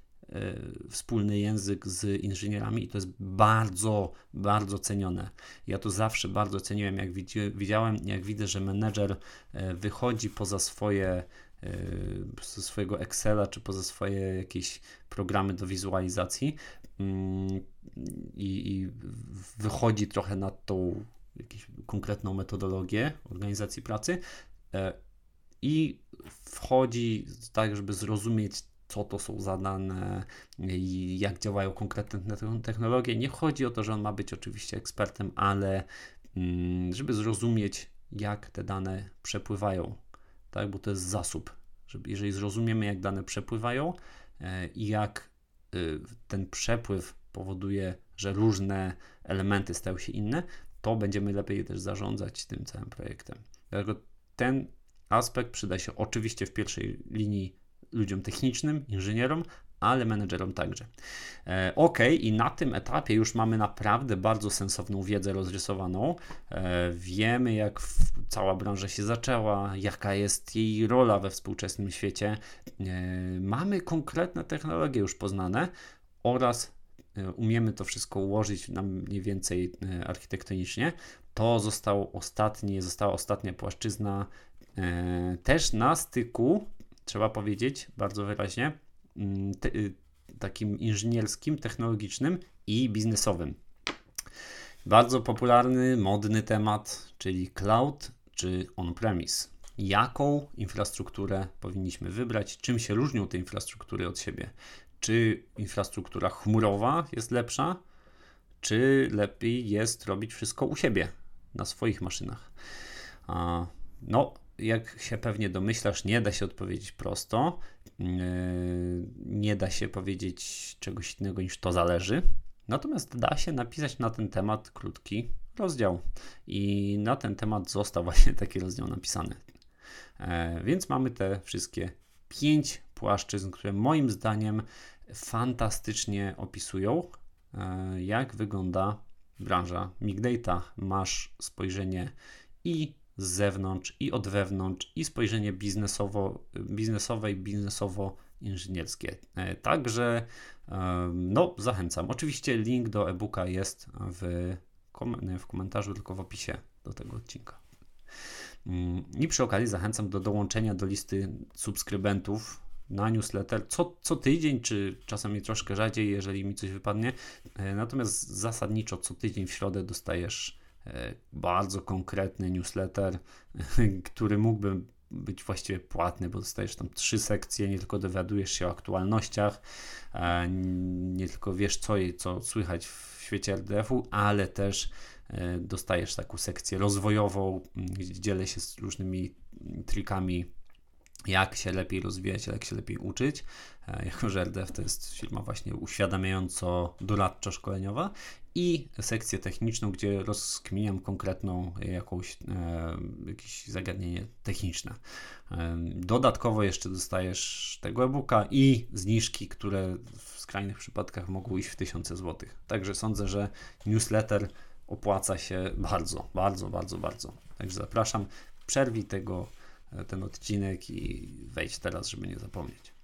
wspólny język z inżynierami i to jest bardzo, bardzo cenione. Ja to zawsze bardzo ceniłem, jak widziałem, jak widzę, że menedżer wychodzi poza swoje ze swojego Excela, czy poza swoje jakieś programy do wizualizacji, Mm, i, i wychodzi trochę na tą jakąś konkretną metodologię organizacji pracy e, i wchodzi tak, żeby zrozumieć, co to są zadane i jak działają konkretne technologie. Nie chodzi o to, że on ma być oczywiście ekspertem, ale mm, żeby zrozumieć, jak te dane przepływają, tak, bo to jest zasób. Jeżeli zrozumiemy, jak dane przepływają e, i jak Y, ten przepływ powoduje, że różne elementy stają się inne, to będziemy lepiej też zarządzać tym całym projektem. Dlatego ten aspekt przyda się oczywiście w pierwszej linii ludziom technicznym, inżynierom, ale menedżerom także. E, ok, i na tym etapie już mamy naprawdę bardzo sensowną wiedzę rozrysowaną. E, wiemy, jak cała branża się zaczęła, jaka jest jej rola we współczesnym świecie. E, mamy konkretne technologie już poznane oraz e, umiemy to wszystko ułożyć na mniej więcej e, architektonicznie. To został ostatni, została ostatnia płaszczyzna e, też na styku, trzeba powiedzieć bardzo wyraźnie, Mm, te, y, takim inżynierskim, technologicznym i biznesowym. Bardzo popularny, modny temat, czyli cloud czy on-premise. Jaką infrastrukturę powinniśmy wybrać? Czym się różnią te infrastruktury od siebie? Czy infrastruktura chmurowa jest lepsza, czy lepiej jest robić wszystko u siebie, na swoich maszynach? No, jak się pewnie domyślasz, nie da się odpowiedzieć prosto. Yy, nie da się powiedzieć czegoś innego niż to zależy. Natomiast da się napisać na ten temat krótki rozdział. I na ten temat został właśnie taki rozdział napisany. E, więc mamy te wszystkie pięć płaszczyzn, które moim zdaniem fantastycznie opisują, e, jak wygląda branża Big Data. Masz spojrzenie i z zewnątrz i od wewnątrz i spojrzenie biznesowo, biznesowe i biznesowo-inżynierskie. E, także no, zachęcam. Oczywiście link do e-booka jest w, w komentarzu, tylko w opisie do tego odcinka. Mm, I przy okazji zachęcam do dołączenia do listy subskrybentów na newsletter co, co tydzień, czy czasami troszkę rzadziej, jeżeli mi coś wypadnie. E, natomiast zasadniczo co tydzień w środę dostajesz bardzo konkretny newsletter, który mógłby być właściwie płatny, bo dostajesz tam trzy sekcje, nie tylko dowiadujesz się o aktualnościach, e, nie tylko wiesz co, co słychać w świecie RDF-u, ale też e, dostajesz taką sekcję rozwojową, gdzie dzielę się z różnymi trikami jak się lepiej rozwijać, jak się lepiej uczyć. Jako, że RDF to jest firma właśnie uświadamiająco-doradczo-szkoleniowa i sekcję techniczną, gdzie rozkminiam konkretną jakąś, e, jakieś zagadnienie techniczne. E, dodatkowo jeszcze dostajesz tego e-booka i zniżki, które w skrajnych przypadkach mogą iść w tysiące złotych. Także sądzę, że newsletter opłaca się bardzo, bardzo, bardzo, bardzo. Także zapraszam, przerwij tego, e, ten odcinek i wejdź teraz, żeby nie zapomnieć.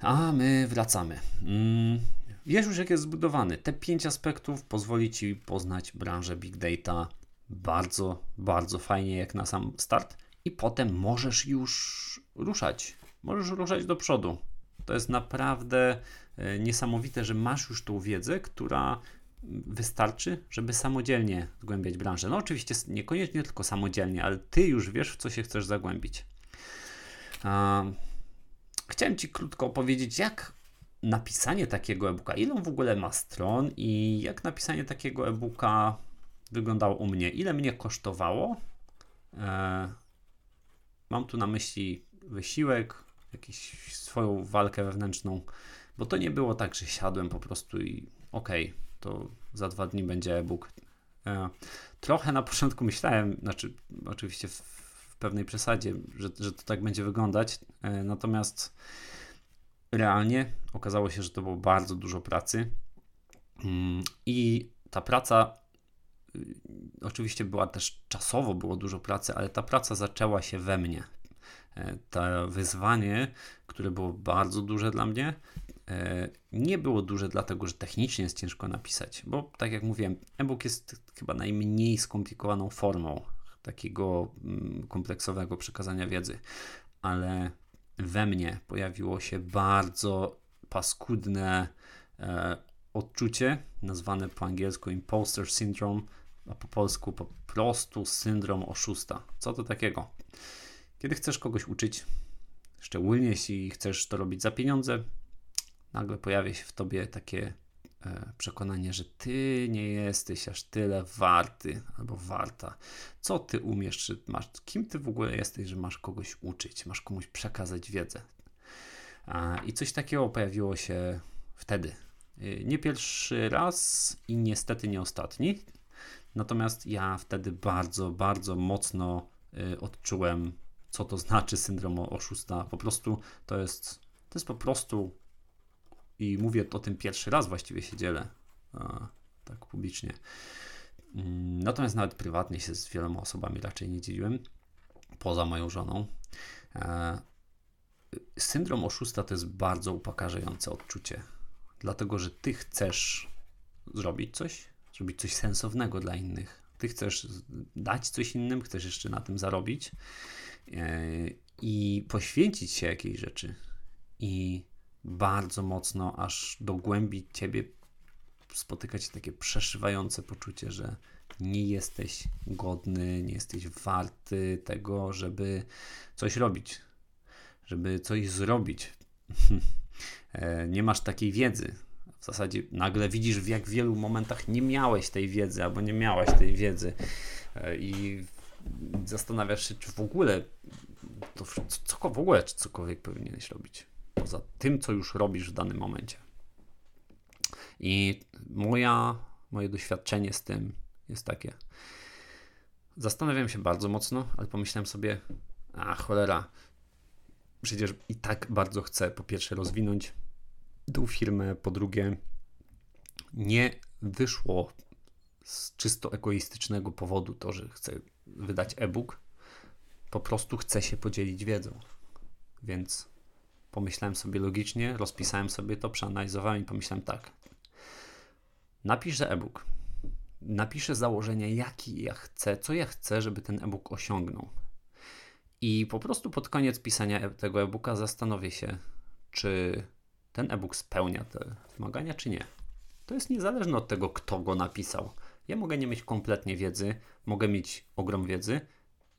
A my wracamy. Mm, wiesz już, jak jest zbudowany. Te pięć aspektów pozwoli Ci poznać branżę Big Data bardzo, bardzo fajnie jak na sam start i potem możesz już ruszać. Możesz ruszać do przodu. To jest naprawdę e, niesamowite, że masz już tą wiedzę, która wystarczy, żeby samodzielnie zgłębiać branżę. No oczywiście niekoniecznie tylko samodzielnie, ale ty już wiesz, w co się chcesz zagłębić. Chciałem Ci krótko opowiedzieć, jak napisanie takiego e-booka, ile w ogóle ma stron i jak napisanie takiego e-booka wyglądało u mnie, ile mnie kosztowało. E, mam tu na myśli wysiłek, jakąś swoją walkę wewnętrzną, bo to nie było tak, że siadłem po prostu i okej, okay, to za dwa dni będzie e-book. E, trochę na początku myślałem, znaczy oczywiście w, pewnej przesadzie, że, że to tak będzie wyglądać, e, natomiast realnie okazało się, że to było bardzo dużo pracy mm, i ta praca y, oczywiście była też czasowo, było dużo pracy, ale ta praca zaczęła się we mnie. E, to wyzwanie, które było bardzo duże dla mnie, nie było duże dlatego, że technicznie jest ciężko napisać, bo tak jak mówiłem, e-book jest chyba najmniej skomplikowaną formą takiego mm, kompleksowego przekazania wiedzy, ale we mnie pojawiło się bardzo paskudne e, odczucie, nazwane po angielsku imposter syndrome, a po polsku po prostu syndrom oszusta. Co to takiego? Kiedy chcesz kogoś uczyć, szczególnie jeśli chcesz to robić za pieniądze, nagle pojawia się w tobie takie e, przekonanie, że ty nie jesteś aż tyle warty albo warta. Co ty umiesz, czy masz, kim ty w ogóle jesteś, że masz kogoś uczyć, masz komuś przekazać wiedzę. I coś takiego pojawiło się wtedy. E, nie pierwszy raz i niestety nie ostatni. Natomiast ja wtedy bardzo, bardzo mocno e, odczułem co to znaczy syndrom oszusta. Po prostu to jest, to jest po prostu i mówię o tym pierwszy raz właściwie się dzielę a, tak publicznie. Mm, natomiast nawet prywatnie się z wieloma osobami raczej nie dzieliłem, poza moją żoną. E, syndrom oszusta to jest bardzo upokarzające odczucie, dlatego że ty chcesz zrobić coś, zrobić coś sensownego dla innych. Ty chcesz dać coś innym, chcesz jeszcze na tym zarobić E, i poświęcić się jakiejś rzeczy i bardzo mocno aż do głębi ciebie spotykać takie przeszywające poczucie, że nie jesteś godny, nie jesteś warty tego, żeby coś robić, żeby coś zrobić. E, nie masz takiej wiedzy. W zasadzie nagle widzisz, w jak wielu momentach nie miałeś tej wiedzy, albo nie miałaś tej wiedzy. E, I zastanawiasz się, czy w ogóle to co, w ogóle czy cokolwiek powinieneś robić. Poza tym, co już robisz w danym momencie. I moja, moje doświadczenie z tym jest takie. Zastanawiam się bardzo mocno, ale pomyślałem sobie, a cholera, przecież i tak bardzo chcę po pierwsze rozwinąć tą firmę, po drugie nie wyszło z czysto egoistycznego powodu to, że chcę wydać e-book, po prostu chcę się podzielić wiedzą. Więc pomyślałem sobie logicznie, rozpisałem sobie to, przeanalizowałem i pomyślałem tak. Napiszę e-book. Napiszę założenie, jaki ja chcę, co ja chcę, żeby ten e-book osiągnął. I po prostu pod koniec pisania e- tego e-booka zastanowię się, czy ten e-book spełnia te wymagania, czy nie. To jest niezależne od tego, kto go napisał. Ja mogę nie mieć kompletnie wiedzy, mogę mieć ogrom wiedzy.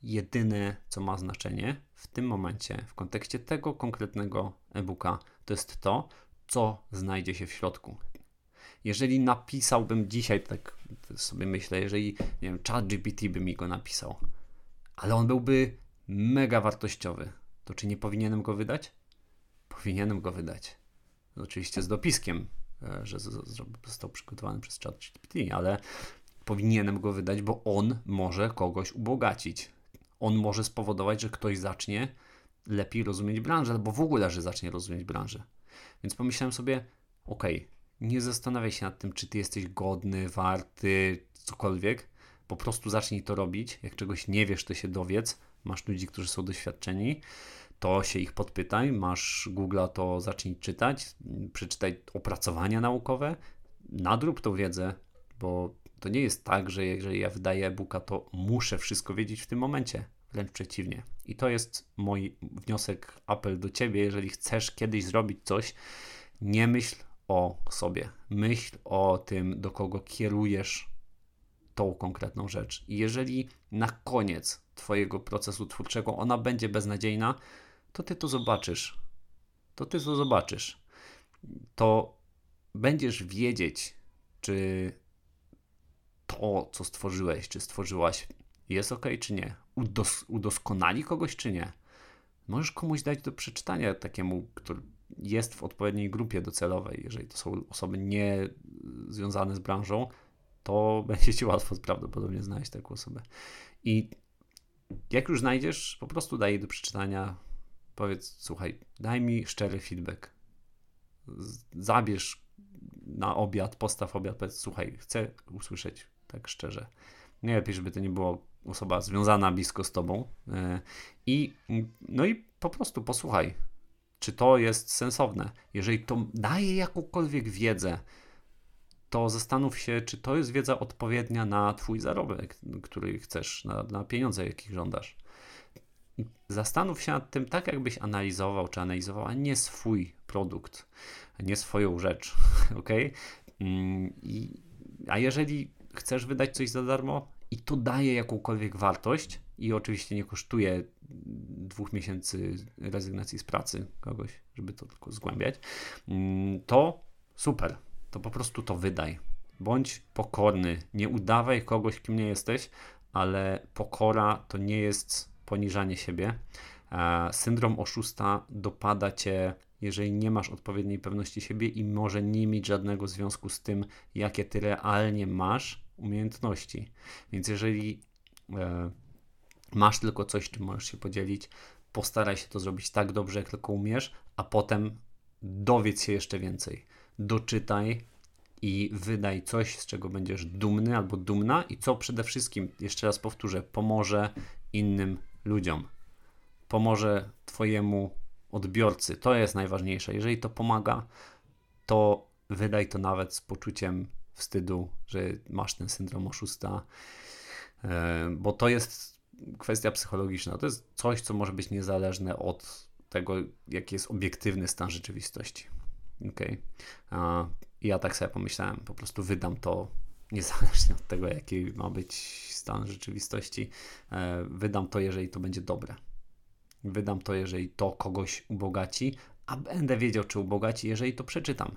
Jedyne, co ma znaczenie w tym momencie, w kontekście tego konkretnego e-booka, to jest to, co znajdzie się w środku. Jeżeli napisałbym dzisiaj, tak sobie myślę, jeżeli nie wiem, ChatGPT by mi go napisał, ale on byłby mega wartościowy, to czy nie powinienem go wydać? Powinienem go wydać. Oczywiście z dopiskiem, e, że został przygotowany przez ChatGPT, ale powinienem go wydać, bo on może kogoś ubogacić. On może spowodować, że ktoś zacznie lepiej rozumieć branżę, albo w ogóle, że zacznie rozumieć branżę. Więc pomyślałem sobie, ok, nie zastanawiaj się nad tym, czy ty jesteś godny, warty, cokolwiek. Po prostu zacznij to robić. Jak czegoś nie wiesz, to się dowiedz. Masz ludzi, którzy są doświadczeni, to się ich podpytaj. Masz Google'a, to zacznij czytać, przeczytaj opracowania naukowe, nadrób tą wiedzę, bo to nie jest tak, że jeżeli ja wydaję e-booka, to muszę wszystko wiedzieć w tym momencie. Wręcz przeciwnie. I to jest mój wniosek, apel do ciebie. Jeżeli chcesz kiedyś zrobić coś, nie myśl o sobie. Myśl o tym, do kogo kierujesz tą konkretną rzecz. I jeżeli na koniec Twojego procesu twórczego ona będzie beznadziejna, to Ty to zobaczysz. To Ty to zobaczysz. To będziesz wiedzieć, czy to, co stworzyłeś, czy stworzyłaś, jest ok, czy nie. Udos udoskonali kogoś, czy nie. Możesz komuś dać do przeczytania takiemu, który jest w odpowiedniej grupie docelowej. Jeżeli to są osoby nie związane z branżą, to będzie ci łatwo prawdopodobnie znaleźć taką osobę. I jak już znajdziesz, po prostu daj jej do przeczytania. Powiedz, słuchaj, daj mi szczery feedback. Zabierz na obiad, postaw obiad, powiedz, słuchaj, chcę usłyszeć tak szczerze. Nie lepiej, żeby to nie było osoba związana blisko z tobą. E, I, no i po prostu posłuchaj, czy to jest sensowne. Jeżeli to daje jakąkolwiek wiedzę, to zastanów się, czy to jest wiedza odpowiednia na Twój zarobek, który chcesz, na, na pieniądze, jakich żądasz. Zastanów się nad tym tak, jakbyś analizował, czy analizowała nie swój produkt, nie swoją rzecz, ok? Mm, I, a jeżeli chcesz wydać coś za darmo i to daje jakąkolwiek wartość i oczywiście nie kosztuje dwóch miesięcy rezygnacji z pracy kogoś, żeby to tylko zgłębiać, mm, to super, to po prostu to wydaj. Bądź pokorny, nie udawaj kogoś, kim nie jesteś, ale pokora to nie jest poniżanie siebie. Syndrom oszusta dopada cię, jeżeli nie masz odpowiedniej pewności siebie i może nie mieć żadnego związku z tym, jakie ty realnie masz umiejętności. Więc jeżeli e, masz tylko coś, czym możesz się podzielić, postaraj się to zrobić tak dobrze, jak tylko umiesz, a potem dowiedz się jeszcze więcej doczytaj i wydaj coś, z czego będziesz dumny albo dumna i co przede wszystkim, jeszcze raz powtórzę, pomoże innym ludziom. Pomoże Twojemu odbiorcy. To jest najważniejsze. Jeżeli to pomaga, to wydaj to nawet z poczuciem wstydu, że masz ten syndrom oszusta, e, bo to jest kwestia psychologiczna. To jest coś, co może być niezależne od tego, jaki jest obiektywny stan rzeczywistości. Okay. Ja tak sobie pomyślałem, po prostu wydam to niezależnie od tego, jaki ma być stan rzeczywistości. E, wydam to, jeżeli to będzie dobre. Wydam to, jeżeli to kogoś ubogaci, a będę wiedział, czy ubogaci, jeżeli to przeczytam.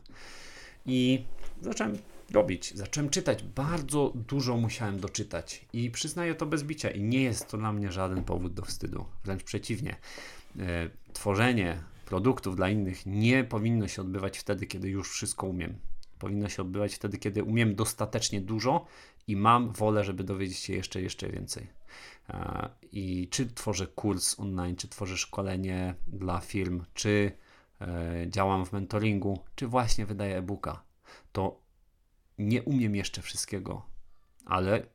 I zacząłem robić, zacząłem czytać. Bardzo dużo musiałem doczytać i przyznaję to bez bicia. I nie jest to dla mnie żaden powód do wstydu. Wręcz przeciwnie. E, tworzenie produktów dla innych nie powinno się odbywać wtedy, kiedy już wszystko umiem. Powinno się odbywać wtedy, kiedy umiem dostatecznie dużo i mam wolę, żeby dowiedzieć się jeszcze, jeszcze więcej. E, I czy tworzę kurs online, czy tworzę szkolenie dla firm, czy e, działam w mentoringu, czy właśnie wydaję e-booka, to nie umiem jeszcze wszystkiego, ale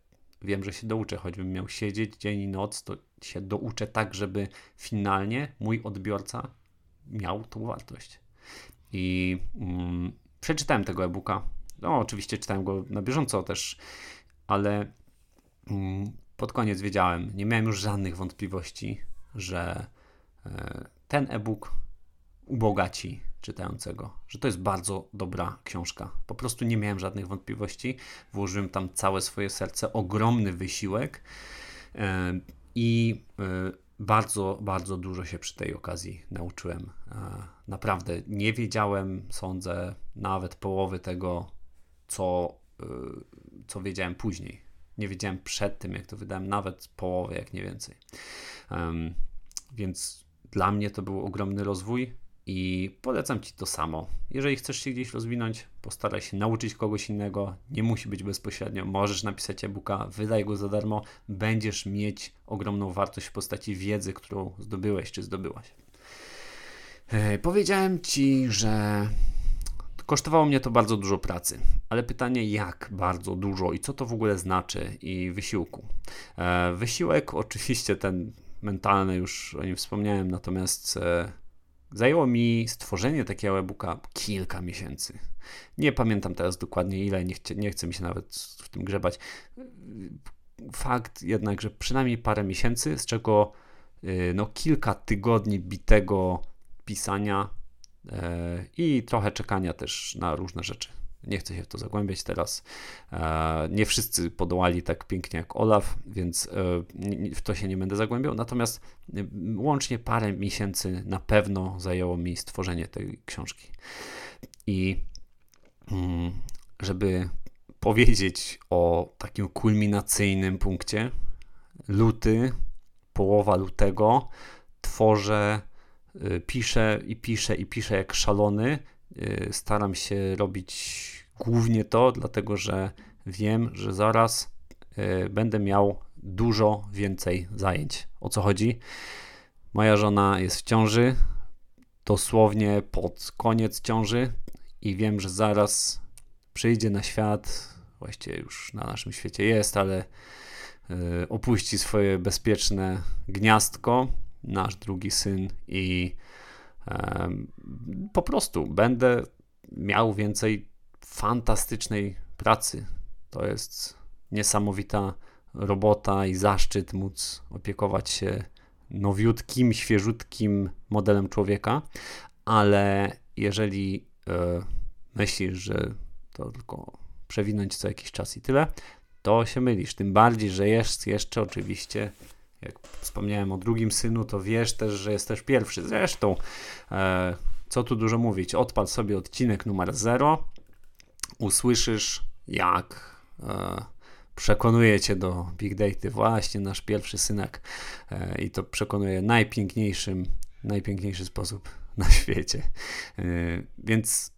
wiem, że się douczę. Choćbym miał siedzieć dzień i noc, to się douczę tak, żeby finalnie mój odbiorca miał tą wartość. I mm, przeczytałem tego e-booka. No, oczywiście czytałem go na bieżąco też, ale mm, pod koniec wiedziałem, nie miałem już żadnych wątpliwości, że e, ten e-book ubogaci czytającego, że to jest bardzo dobra książka. Po prostu nie miałem żadnych wątpliwości. Włożyłem tam całe swoje serce, ogromny wysiłek e, i e, bardzo, bardzo dużo się przy tej okazji nauczyłem. E, naprawdę nie wiedziałem, sądzę, nawet połowy tego, co, e, co wiedziałem później. Nie wiedziałem przed tym, jak to wydałem, nawet połowę, jak nie więcej. Więc dla mnie to był ogromny rozwój i polecam Ci to samo. Jeżeli chcesz się gdzieś rozwinąć, postaraj się nauczyć kogoś innego. Nie musi być bezpośrednio. Możesz napisać e-booka, wydaj go za darmo. Będziesz mieć ogromną wartość w postaci wiedzy, którą zdobyłeś czy zdobyłaś. E, powiedziałem Ci, że kosztowało mnie to bardzo dużo pracy, ale pytanie jak bardzo dużo i co to w ogóle znaczy i wysiłku. E, wysiłek, oczywiście ten mentalny, już o nim wspomniałem, natomiast Zajęło mi stworzenie takiego e-booka kilka miesięcy. Nie pamiętam teraz dokładnie ile, nie, chcie, nie chcę mi się nawet w tym grzebać. Fakt jednak, że przynajmniej parę miesięcy, z czego y, no, kilka tygodni bitego pisania e, i trochę czekania też na różne rzeczy. Nie chcę się w to zagłębiać teraz. E, nie wszyscy podołali tak pięknie jak Olaf, więc e, w to się nie będę zagłębiał. Natomiast łącznie parę miesięcy na pewno zajęło mi stworzenie tej książki. I mm, żeby powiedzieć o takim kulminacyjnym punkcie, luty, połowa lutego, tworzę, y, piszę i piszę i piszę jak szalony. Y, staram się robić głównie to, dlatego że wiem, że zaraz y, będę miał dużo więcej zajęć. O co chodzi? Moja żona jest w ciąży, dosłownie pod koniec ciąży i wiem, że zaraz przyjdzie na świat, właściwie już na naszym świecie jest, ale y, opuści swoje bezpieczne gniazdko, nasz drugi syn i po prostu będę miał więcej fantastycznej pracy. To jest niesamowita robota i zaszczyt móc opiekować się nowiutkim, świeżutkim modelem człowieka, ale jeżeli e, myślisz, że to tylko przewinąć co jakiś czas i tyle, to się mylisz. Tym bardziej, że jest jeszcze oczywiście, jak wspomniałem o drugim synu, to wiesz też, że jest też pierwszy. Zresztą, e, co tu dużo mówić, odpal sobie odcinek numer 0, usłyszysz jak e, przekonuje cię do Big Data właśnie nasz pierwszy synek e, i to przekonuje najpiękniejszym, najpiękniejszy sposób na świecie. E, więc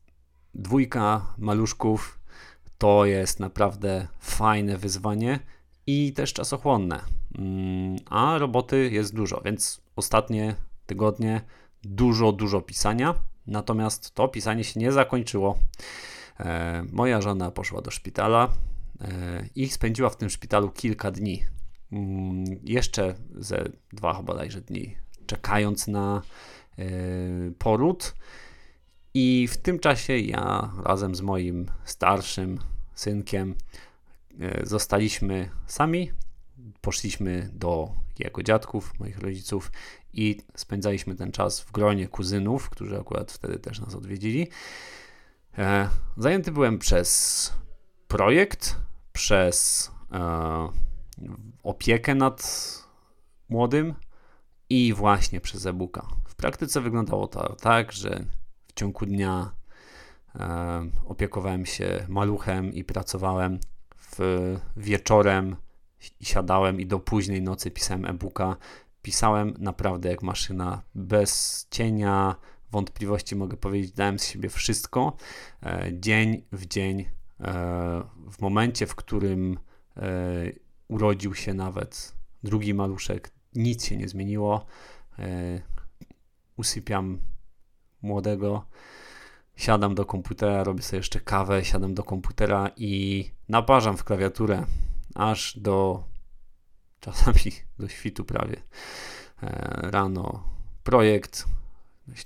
dwójka maluszków to jest naprawdę fajne wyzwanie i też czasochłonne. Mm, a roboty jest dużo, więc ostatnie tygodnie dużo, dużo pisania. Natomiast to pisanie się nie zakończyło. E, moja żona poszła do szpitala e, i spędziła w tym szpitalu kilka dni. Mm, jeszcze ze dwa bodajże dni, czekając na e, poród. I w tym czasie ja razem z moim starszym synkiem zostaliśmy sami. Poszliśmy do jego dziadków, moich rodziców i spędzaliśmy ten czas w gronie kuzynów, którzy akurat wtedy też nas odwiedzili. E, zajęty byłem przez projekt, przez e, opiekę nad młodym i właśnie przez e-booka. W praktyce wyglądało to tak, że w ciągu dnia e, opiekowałem się maluchem i pracowałem w wieczorem siadałem i do późnej nocy pisałem e-booka. Pisałem naprawdę jak maszyna, bez cienia wątpliwości mogę powiedzieć, dałem z siebie wszystko. E, dzień w dzień, e, w momencie, w którym e, urodził się nawet drugi maluszek, nic się nie zmieniło. Usypiam młodego, siadam do komputera, robię sobie jeszcze kawę, siadam do komputera i naparzam w klawiaturę aż do czasami do świtu prawie. E, rano projekt,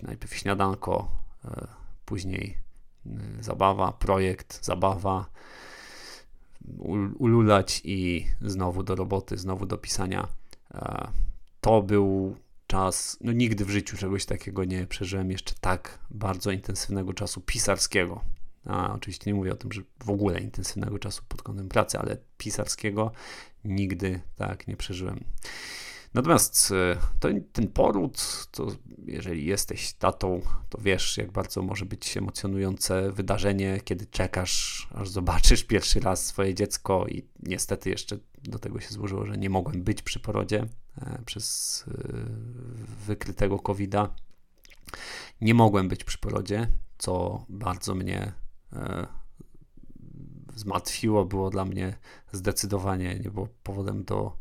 najpierw śniadanko, e, później e, zabawa, projekt, zabawa, ululać i znowu do roboty, znowu do pisania. To był czas, no nigdy w życiu czegoś takiego nie przeżyłem jeszcze tak bardzo intensywnego czasu pisarskiego. A oczywiście nie mówię o tym, że w ogóle intensywnego czasu pod kątem pracy, ale pisarskiego nigdy tak nie przeżyłem. Natomiast e, ten poród, to jeżeli jesteś tatą, to wiesz, jak bardzo może być emocjonujące wydarzenie, kiedy czekasz, aż zobaczysz pierwszy raz swoje dziecko i niestety jeszcze do tego się złożyło, że nie mogłem być przy porodzie e, przez e, wykrytego COVID-a. Nie mogłem być przy porodzie, co bardzo mnie zmartwiło, było dla mnie zdecydowanie, nie było powodem do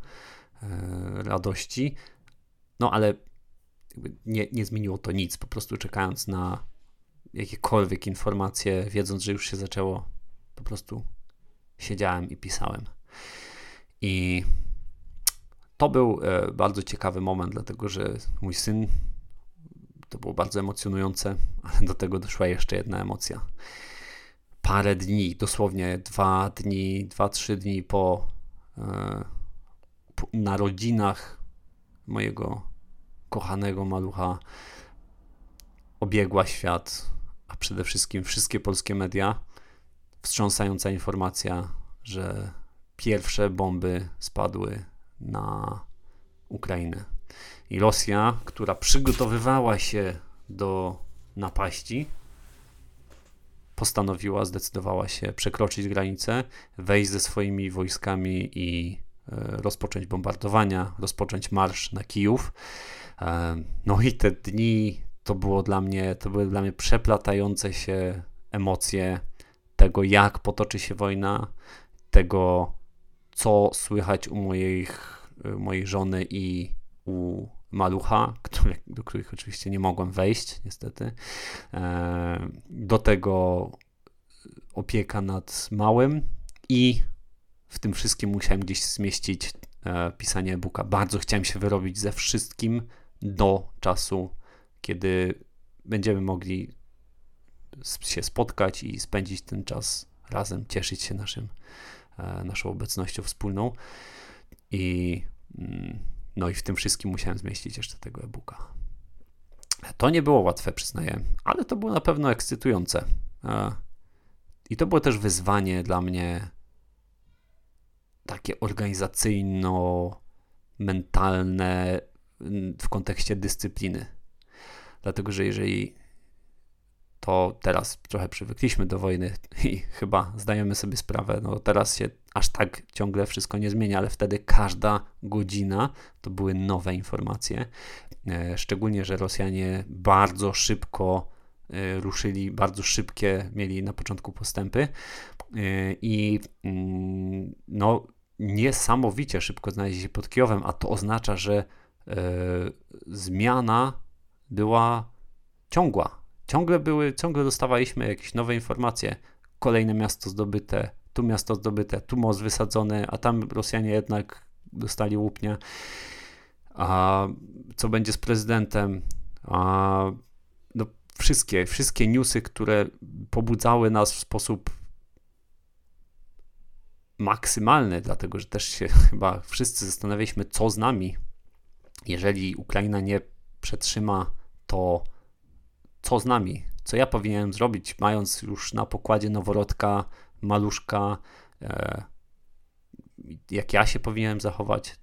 E, radości. No ale nie, nie zmieniło to nic. Po prostu czekając na jakiekolwiek informacje, wiedząc, że już się zaczęło, po prostu siedziałem i pisałem. I to był e, bardzo ciekawy moment, dlatego że mój syn To było bardzo emocjonujące, ale do tego doszła jeszcze jedna emocja. Parę dni, dosłownie dwa dni, dwa, trzy dni po, e, narodzinach mojego kochanego malucha obiegła świat, a przede wszystkim wszystkie polskie media. Wstrząsająca informacja, że pierwsze bomby spadły na Ukrainę. I Rosja, która przygotowywała się do napaści, postanowiła, zdecydowała się przekroczyć granicę, wejść ze swoimi wojskami i e, rozpocząć bombardowania, rozpocząć marsz na Kijów. E, no i te dni to było dla mnie, to były dla mnie przeplatające się emocje tego, jak potoczy się wojna, tego, co słychać u moich, mojej żony i u malucha, które, do których oczywiście nie mogłem wejść, niestety. E, do tego opieka nad małym i w tym wszystkim musiałem gdzieś zmieścić e, pisanie e-booka. Bardzo chciałem się wyrobić ze wszystkim do czasu, kiedy będziemy mogli się spotkać i spędzić ten czas razem, cieszyć się naszym, e, naszą obecnością wspólną. I mm, no i w tym wszystkim musiałem zmieścić jeszcze tego e-booka. To nie było łatwe, przyznaję, ale to było na pewno ekscytujące. E, I to było też wyzwanie dla mnie takie organizacyjno-mentalne w kontekście dyscypliny. Dlatego, że jeżeli to teraz trochę przywykliśmy do wojny i chyba zdajemy sobie sprawę, no teraz się aż tak ciągle wszystko nie zmienia, ale wtedy każda godzina to były nowe informacje. E, szczególnie, że Rosjanie bardzo szybko e, ruszyli, bardzo szybkie mieli na początku postępy e, i mm, no niesamowicie szybko znaleźli się pod Kijowem, a to oznacza, że zmiana była ciągła. Ciągle były, ciągle dostawaliśmy jakieś nowe informacje. Kolejne miasto zdobyte, tu miasto zdobyte, tu most wysadzony, a tam Rosjanie jednak dostali łupnia. A co będzie z prezydentem? A no, wszystkie, wszystkie newsy, które pobudzały nas w sposób maksymalny, dlatego że też się chyba wszyscy zastanawialiśmy, co z nami, jeżeli Ukraina nie przetrzyma, to co z nami? Co ja powinienem zrobić, mając już na pokładzie noworodka, maluszka, e, jak ja się powinienem zachować?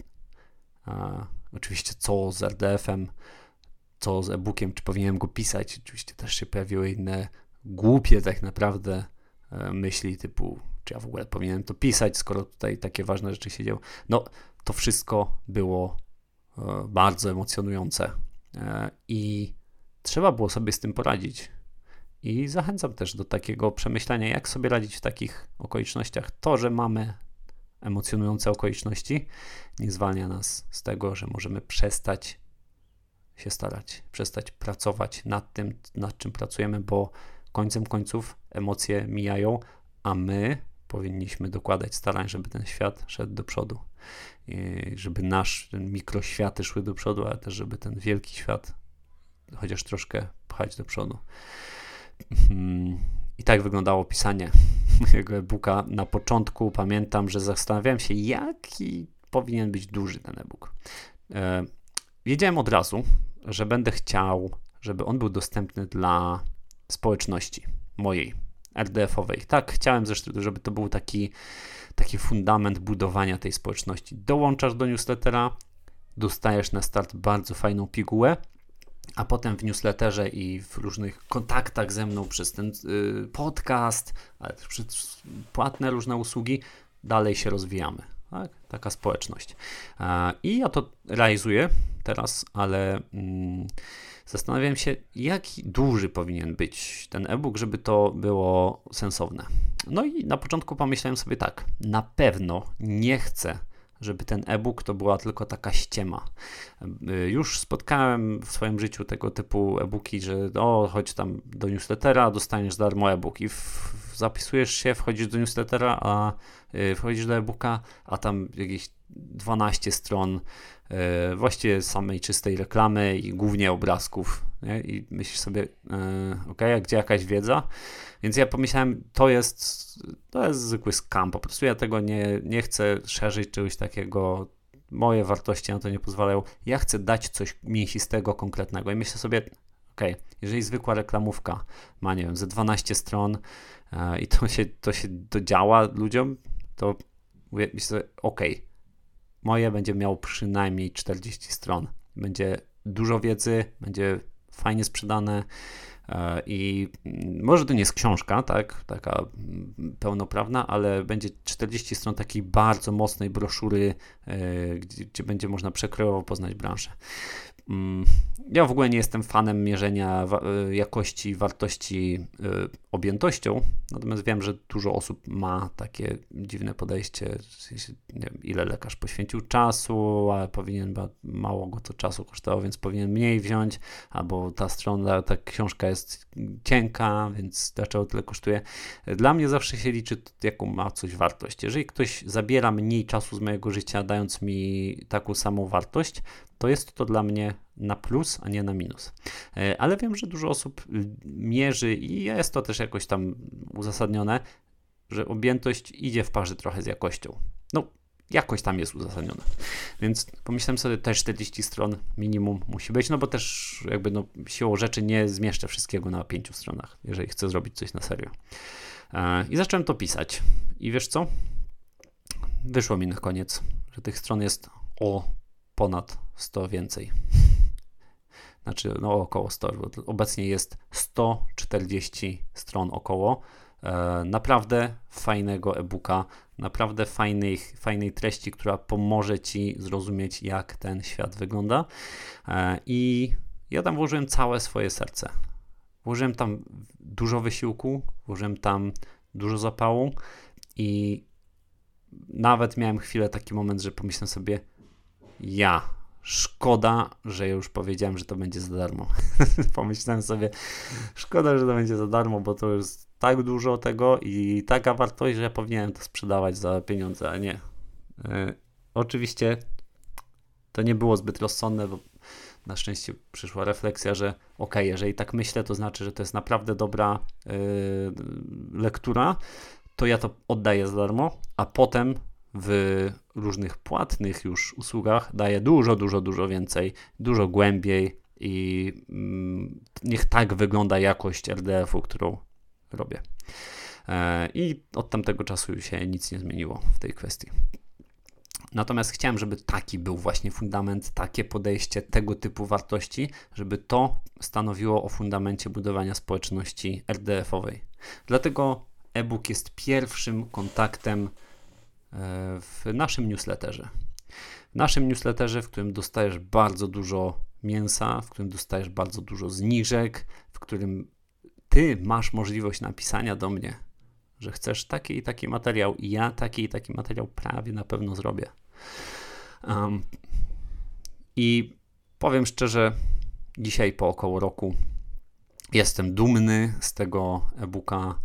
E, oczywiście co z RDF-em, co z e-bookiem, czy powinienem go pisać? Oczywiście też się pojawiły inne głupie tak naprawdę e, myśli typu, czy ja w ogóle powinienem to pisać, skoro tutaj takie ważne rzeczy się dzieją. No, to wszystko było bardzo emocjonujące i trzeba było sobie z tym poradzić. I zachęcam też do takiego przemyślenia, jak sobie radzić w takich okolicznościach. To, że mamy emocjonujące okoliczności, nie zwalnia nas z tego, że możemy przestać się starać, przestać pracować nad tym, nad czym pracujemy, bo końcem końców emocje mijają, a my powinniśmy dokładać starań, żeby ten świat szedł do przodu. I żeby nasz ten mikroświaty szły do przodu, ale też żeby ten wielki świat chociaż troszkę pchać do przodu. Hmm. I tak wyglądało pisanie mojego e-booka. Na początku pamiętam, że zastanawiałem się, jaki powinien być duży ten e-book. E, wiedziałem od razu, że będę chciał, żeby on był dostępny dla społeczności mojej, RDF-owej. Tak, chciałem zresztą, żeby to był taki, taki fundament budowania tej społeczności. Dołączasz do newslettera, dostajesz na start bardzo fajną pigułę, a potem w newsletterze i w różnych kontaktach ze mną przez ten y, podcast, ale też przez płatne różne usługi, dalej się rozwijamy. Tak? Taka społeczność. I ja to realizuję teraz, ale mm, zastanawiam się, jaki duży powinien być ten e-book, żeby to było sensowne. No i na początku pomyślałem sobie tak, na pewno nie chcę żeby ten e-book to była tylko taka ściema. Y, już spotkałem w swoim życiu tego typu e-booki, że o, chodź tam do newslettera, dostaniesz darmo e-book i w, zapisujesz się, wchodzisz do newslettera, a y, wchodzisz do e-booka, a tam jakieś 12 stron e, właściwie samej czystej reklamy i głównie obrazków. Nie? I myślisz sobie, e, ok, a gdzie jakaś wiedza? Więc ja pomyślałem, to jest, to jest zwykły skam. Po prostu ja tego nie, nie chcę szerzyć czegoś takiego. Moje wartości na to nie pozwalają. Ja chcę dać coś mięsistego, konkretnego. I myślę sobie, ok, jeżeli zwykła reklamówka ma, nie wiem, ze 12 stron e, i to się, to się to działa ludziom, to mówię, myślę sobie, ok, moje będzie miało przynajmniej 40 stron. Będzie dużo wiedzy, będzie fajnie sprzedane, I może to nie jest książka, tak, taka pełnoprawna, ale będzie 40 stron takiej bardzo mocnej broszury, e, gdzie, gdzie będzie można przekrojowo poznać branżę. Mm, ja w ogóle nie jestem fanem mierzenia e, jakości, wartości e, objętością, natomiast wiem, że dużo osób ma takie dziwne podejście, wiem, ile lekarz poświęcił czasu, ale powinien, mało go to czasu kosztowało, więc powinien mniej wziąć, albo ta strona, ta książka jest cienka, więc dlaczego tyle kosztuje. Dla mnie zawsze się liczy, jaką ma coś wartość. Jeżeli ktoś zabiera mniej czasu z mojego życia, dając mi taką samą wartość, to jest to dla mnie na plus, a nie na minus. E, ale wiem, że dużo osób mierzy i jest to też jakoś tam uzasadnione, że objętość idzie w parze trochę z jakością. No, jakoś tam jest uzasadnione. Więc pomyślałem sobie, też 40 stron minimum musi być, no bo też jakby no, siłą rzeczy nie zmieszczę wszystkiego na pięciu stronach, jeżeli chcę zrobić coś na serio. E, I zacząłem to pisać. I wiesz co? Wyszło mi na koniec, że tych stron jest o ponad 100 więcej. Znaczy, no około 100. Obecnie jest 140 stron około. E, naprawdę fajnego e-booka, naprawdę fajnej, fajnej treści, która pomoże Ci zrozumieć, jak ten świat wygląda. E, I ja tam włożyłem całe swoje serce. Włożyłem tam dużo wysiłku, włożyłem tam dużo zapału i nawet miałem chwilę taki moment, że pomyślałem sobie, ja. Szkoda, że już powiedziałem, że to będzie za darmo. Pomyślałem sobie, szkoda, że to będzie za darmo, bo to jest tak dużo tego i taka wartość, że powinienem to sprzedawać za pieniądze, a nie. Yy, oczywiście to nie było zbyt rozsądne, bo na szczęście przyszła refleksja, że ok, jeżeli tak myślę, to znaczy, że to jest naprawdę dobra yy, lektura, to ja to oddaję za darmo, a potem w różnych płatnych już usługach daje dużo, dużo, dużo więcej, dużo głębiej i mm, niech tak wygląda jakość RDF-u, którą robię. E, I od tamtego czasu się nic nie zmieniło w tej kwestii. Natomiast chciałem, żeby taki był właśnie fundament, takie podejście, tego typu wartości, żeby to stanowiło o fundamencie budowania społeczności RDF-owej. Dlatego e-book jest pierwszym kontaktem w naszym newsletterze. W naszym newsletterze, w którym dostajesz bardzo dużo mięsa, w którym dostajesz bardzo dużo zniżek, w którym ty masz możliwość napisania do mnie, że chcesz taki i taki materiał, i ja taki i taki materiał prawie na pewno zrobię. Um, I powiem szczerze, dzisiaj po około roku jestem dumny z tego e-booka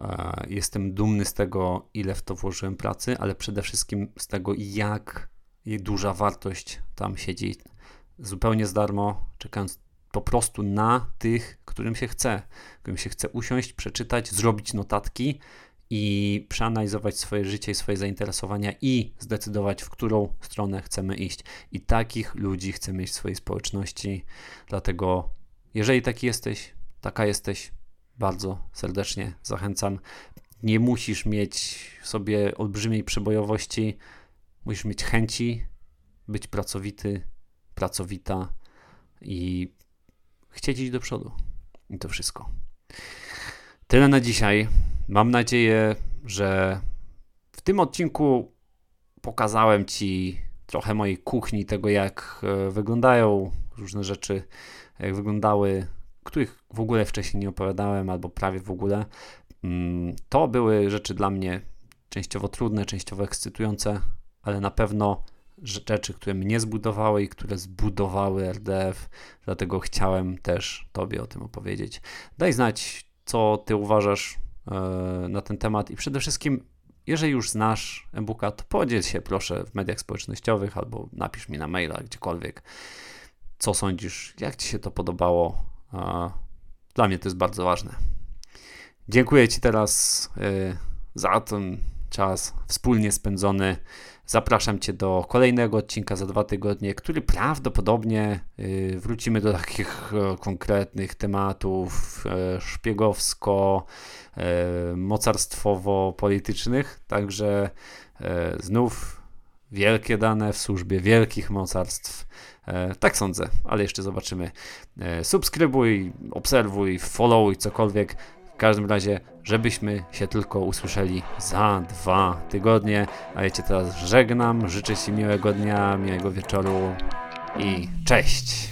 E, jestem dumny z tego, ile w to włożyłem pracy, ale przede wszystkim z tego, jak duża wartość tam siedzi zupełnie z darmo, czekając po prostu na tych, którym się chce, którym się chce usiąść, przeczytać, zrobić notatki i przeanalizować swoje życie i swoje zainteresowania i zdecydować, w którą stronę chcemy iść. I takich ludzi chcemy mieć w swojej społeczności. Dlatego, jeżeli taki jesteś, taka jesteś, bardzo serdecznie zachęcam. Nie musisz mieć w sobie olbrzymiej przebojowości, musisz mieć chęci, być pracowity, pracowita i chcieć iść do przodu. I to wszystko. Tyle na dzisiaj. Mam nadzieję, że w tym odcinku pokazałem Ci trochę mojej kuchni, tego jak e, wyglądają różne rzeczy, jak wyglądały których w ogóle wcześniej nie opowiadałem, albo prawie w ogóle. Mm, to były rzeczy dla mnie częściowo trudne, częściowo ekscytujące, ale na pewno rzeczy, które mnie zbudowały i które zbudowały RDF, dlatego chciałem też Tobie o tym opowiedzieć. Daj znać, co Ty uważasz e, na ten temat i przede wszystkim Jeżeli już znasz e-booka, to podziel się proszę w mediach społecznościowych albo napisz mi na maila, gdziekolwiek, co sądzisz, jak Ci się to podobało. Dla mnie to jest bardzo ważne. Dziękuję Ci teraz y, za ten czas wspólnie spędzony. Zapraszam Cię do kolejnego odcinka za dwa tygodnie, który prawdopodobnie y, wrócimy do takich e, konkretnych tematów e, szpiegowsko, e, mocarstwowo-politycznych. Także znów wielkie dane w służbie wielkich mocarstw. Tak sądzę, ale jeszcze zobaczymy. Subskrybuj, obserwuj, followuj cokolwiek każdym razie, żebyśmy się tylko usłyszeli za dwa tygodnie. A ja Cię teraz żegnam, życzę Ci miłego dnia, miłego wieczoru i cześć!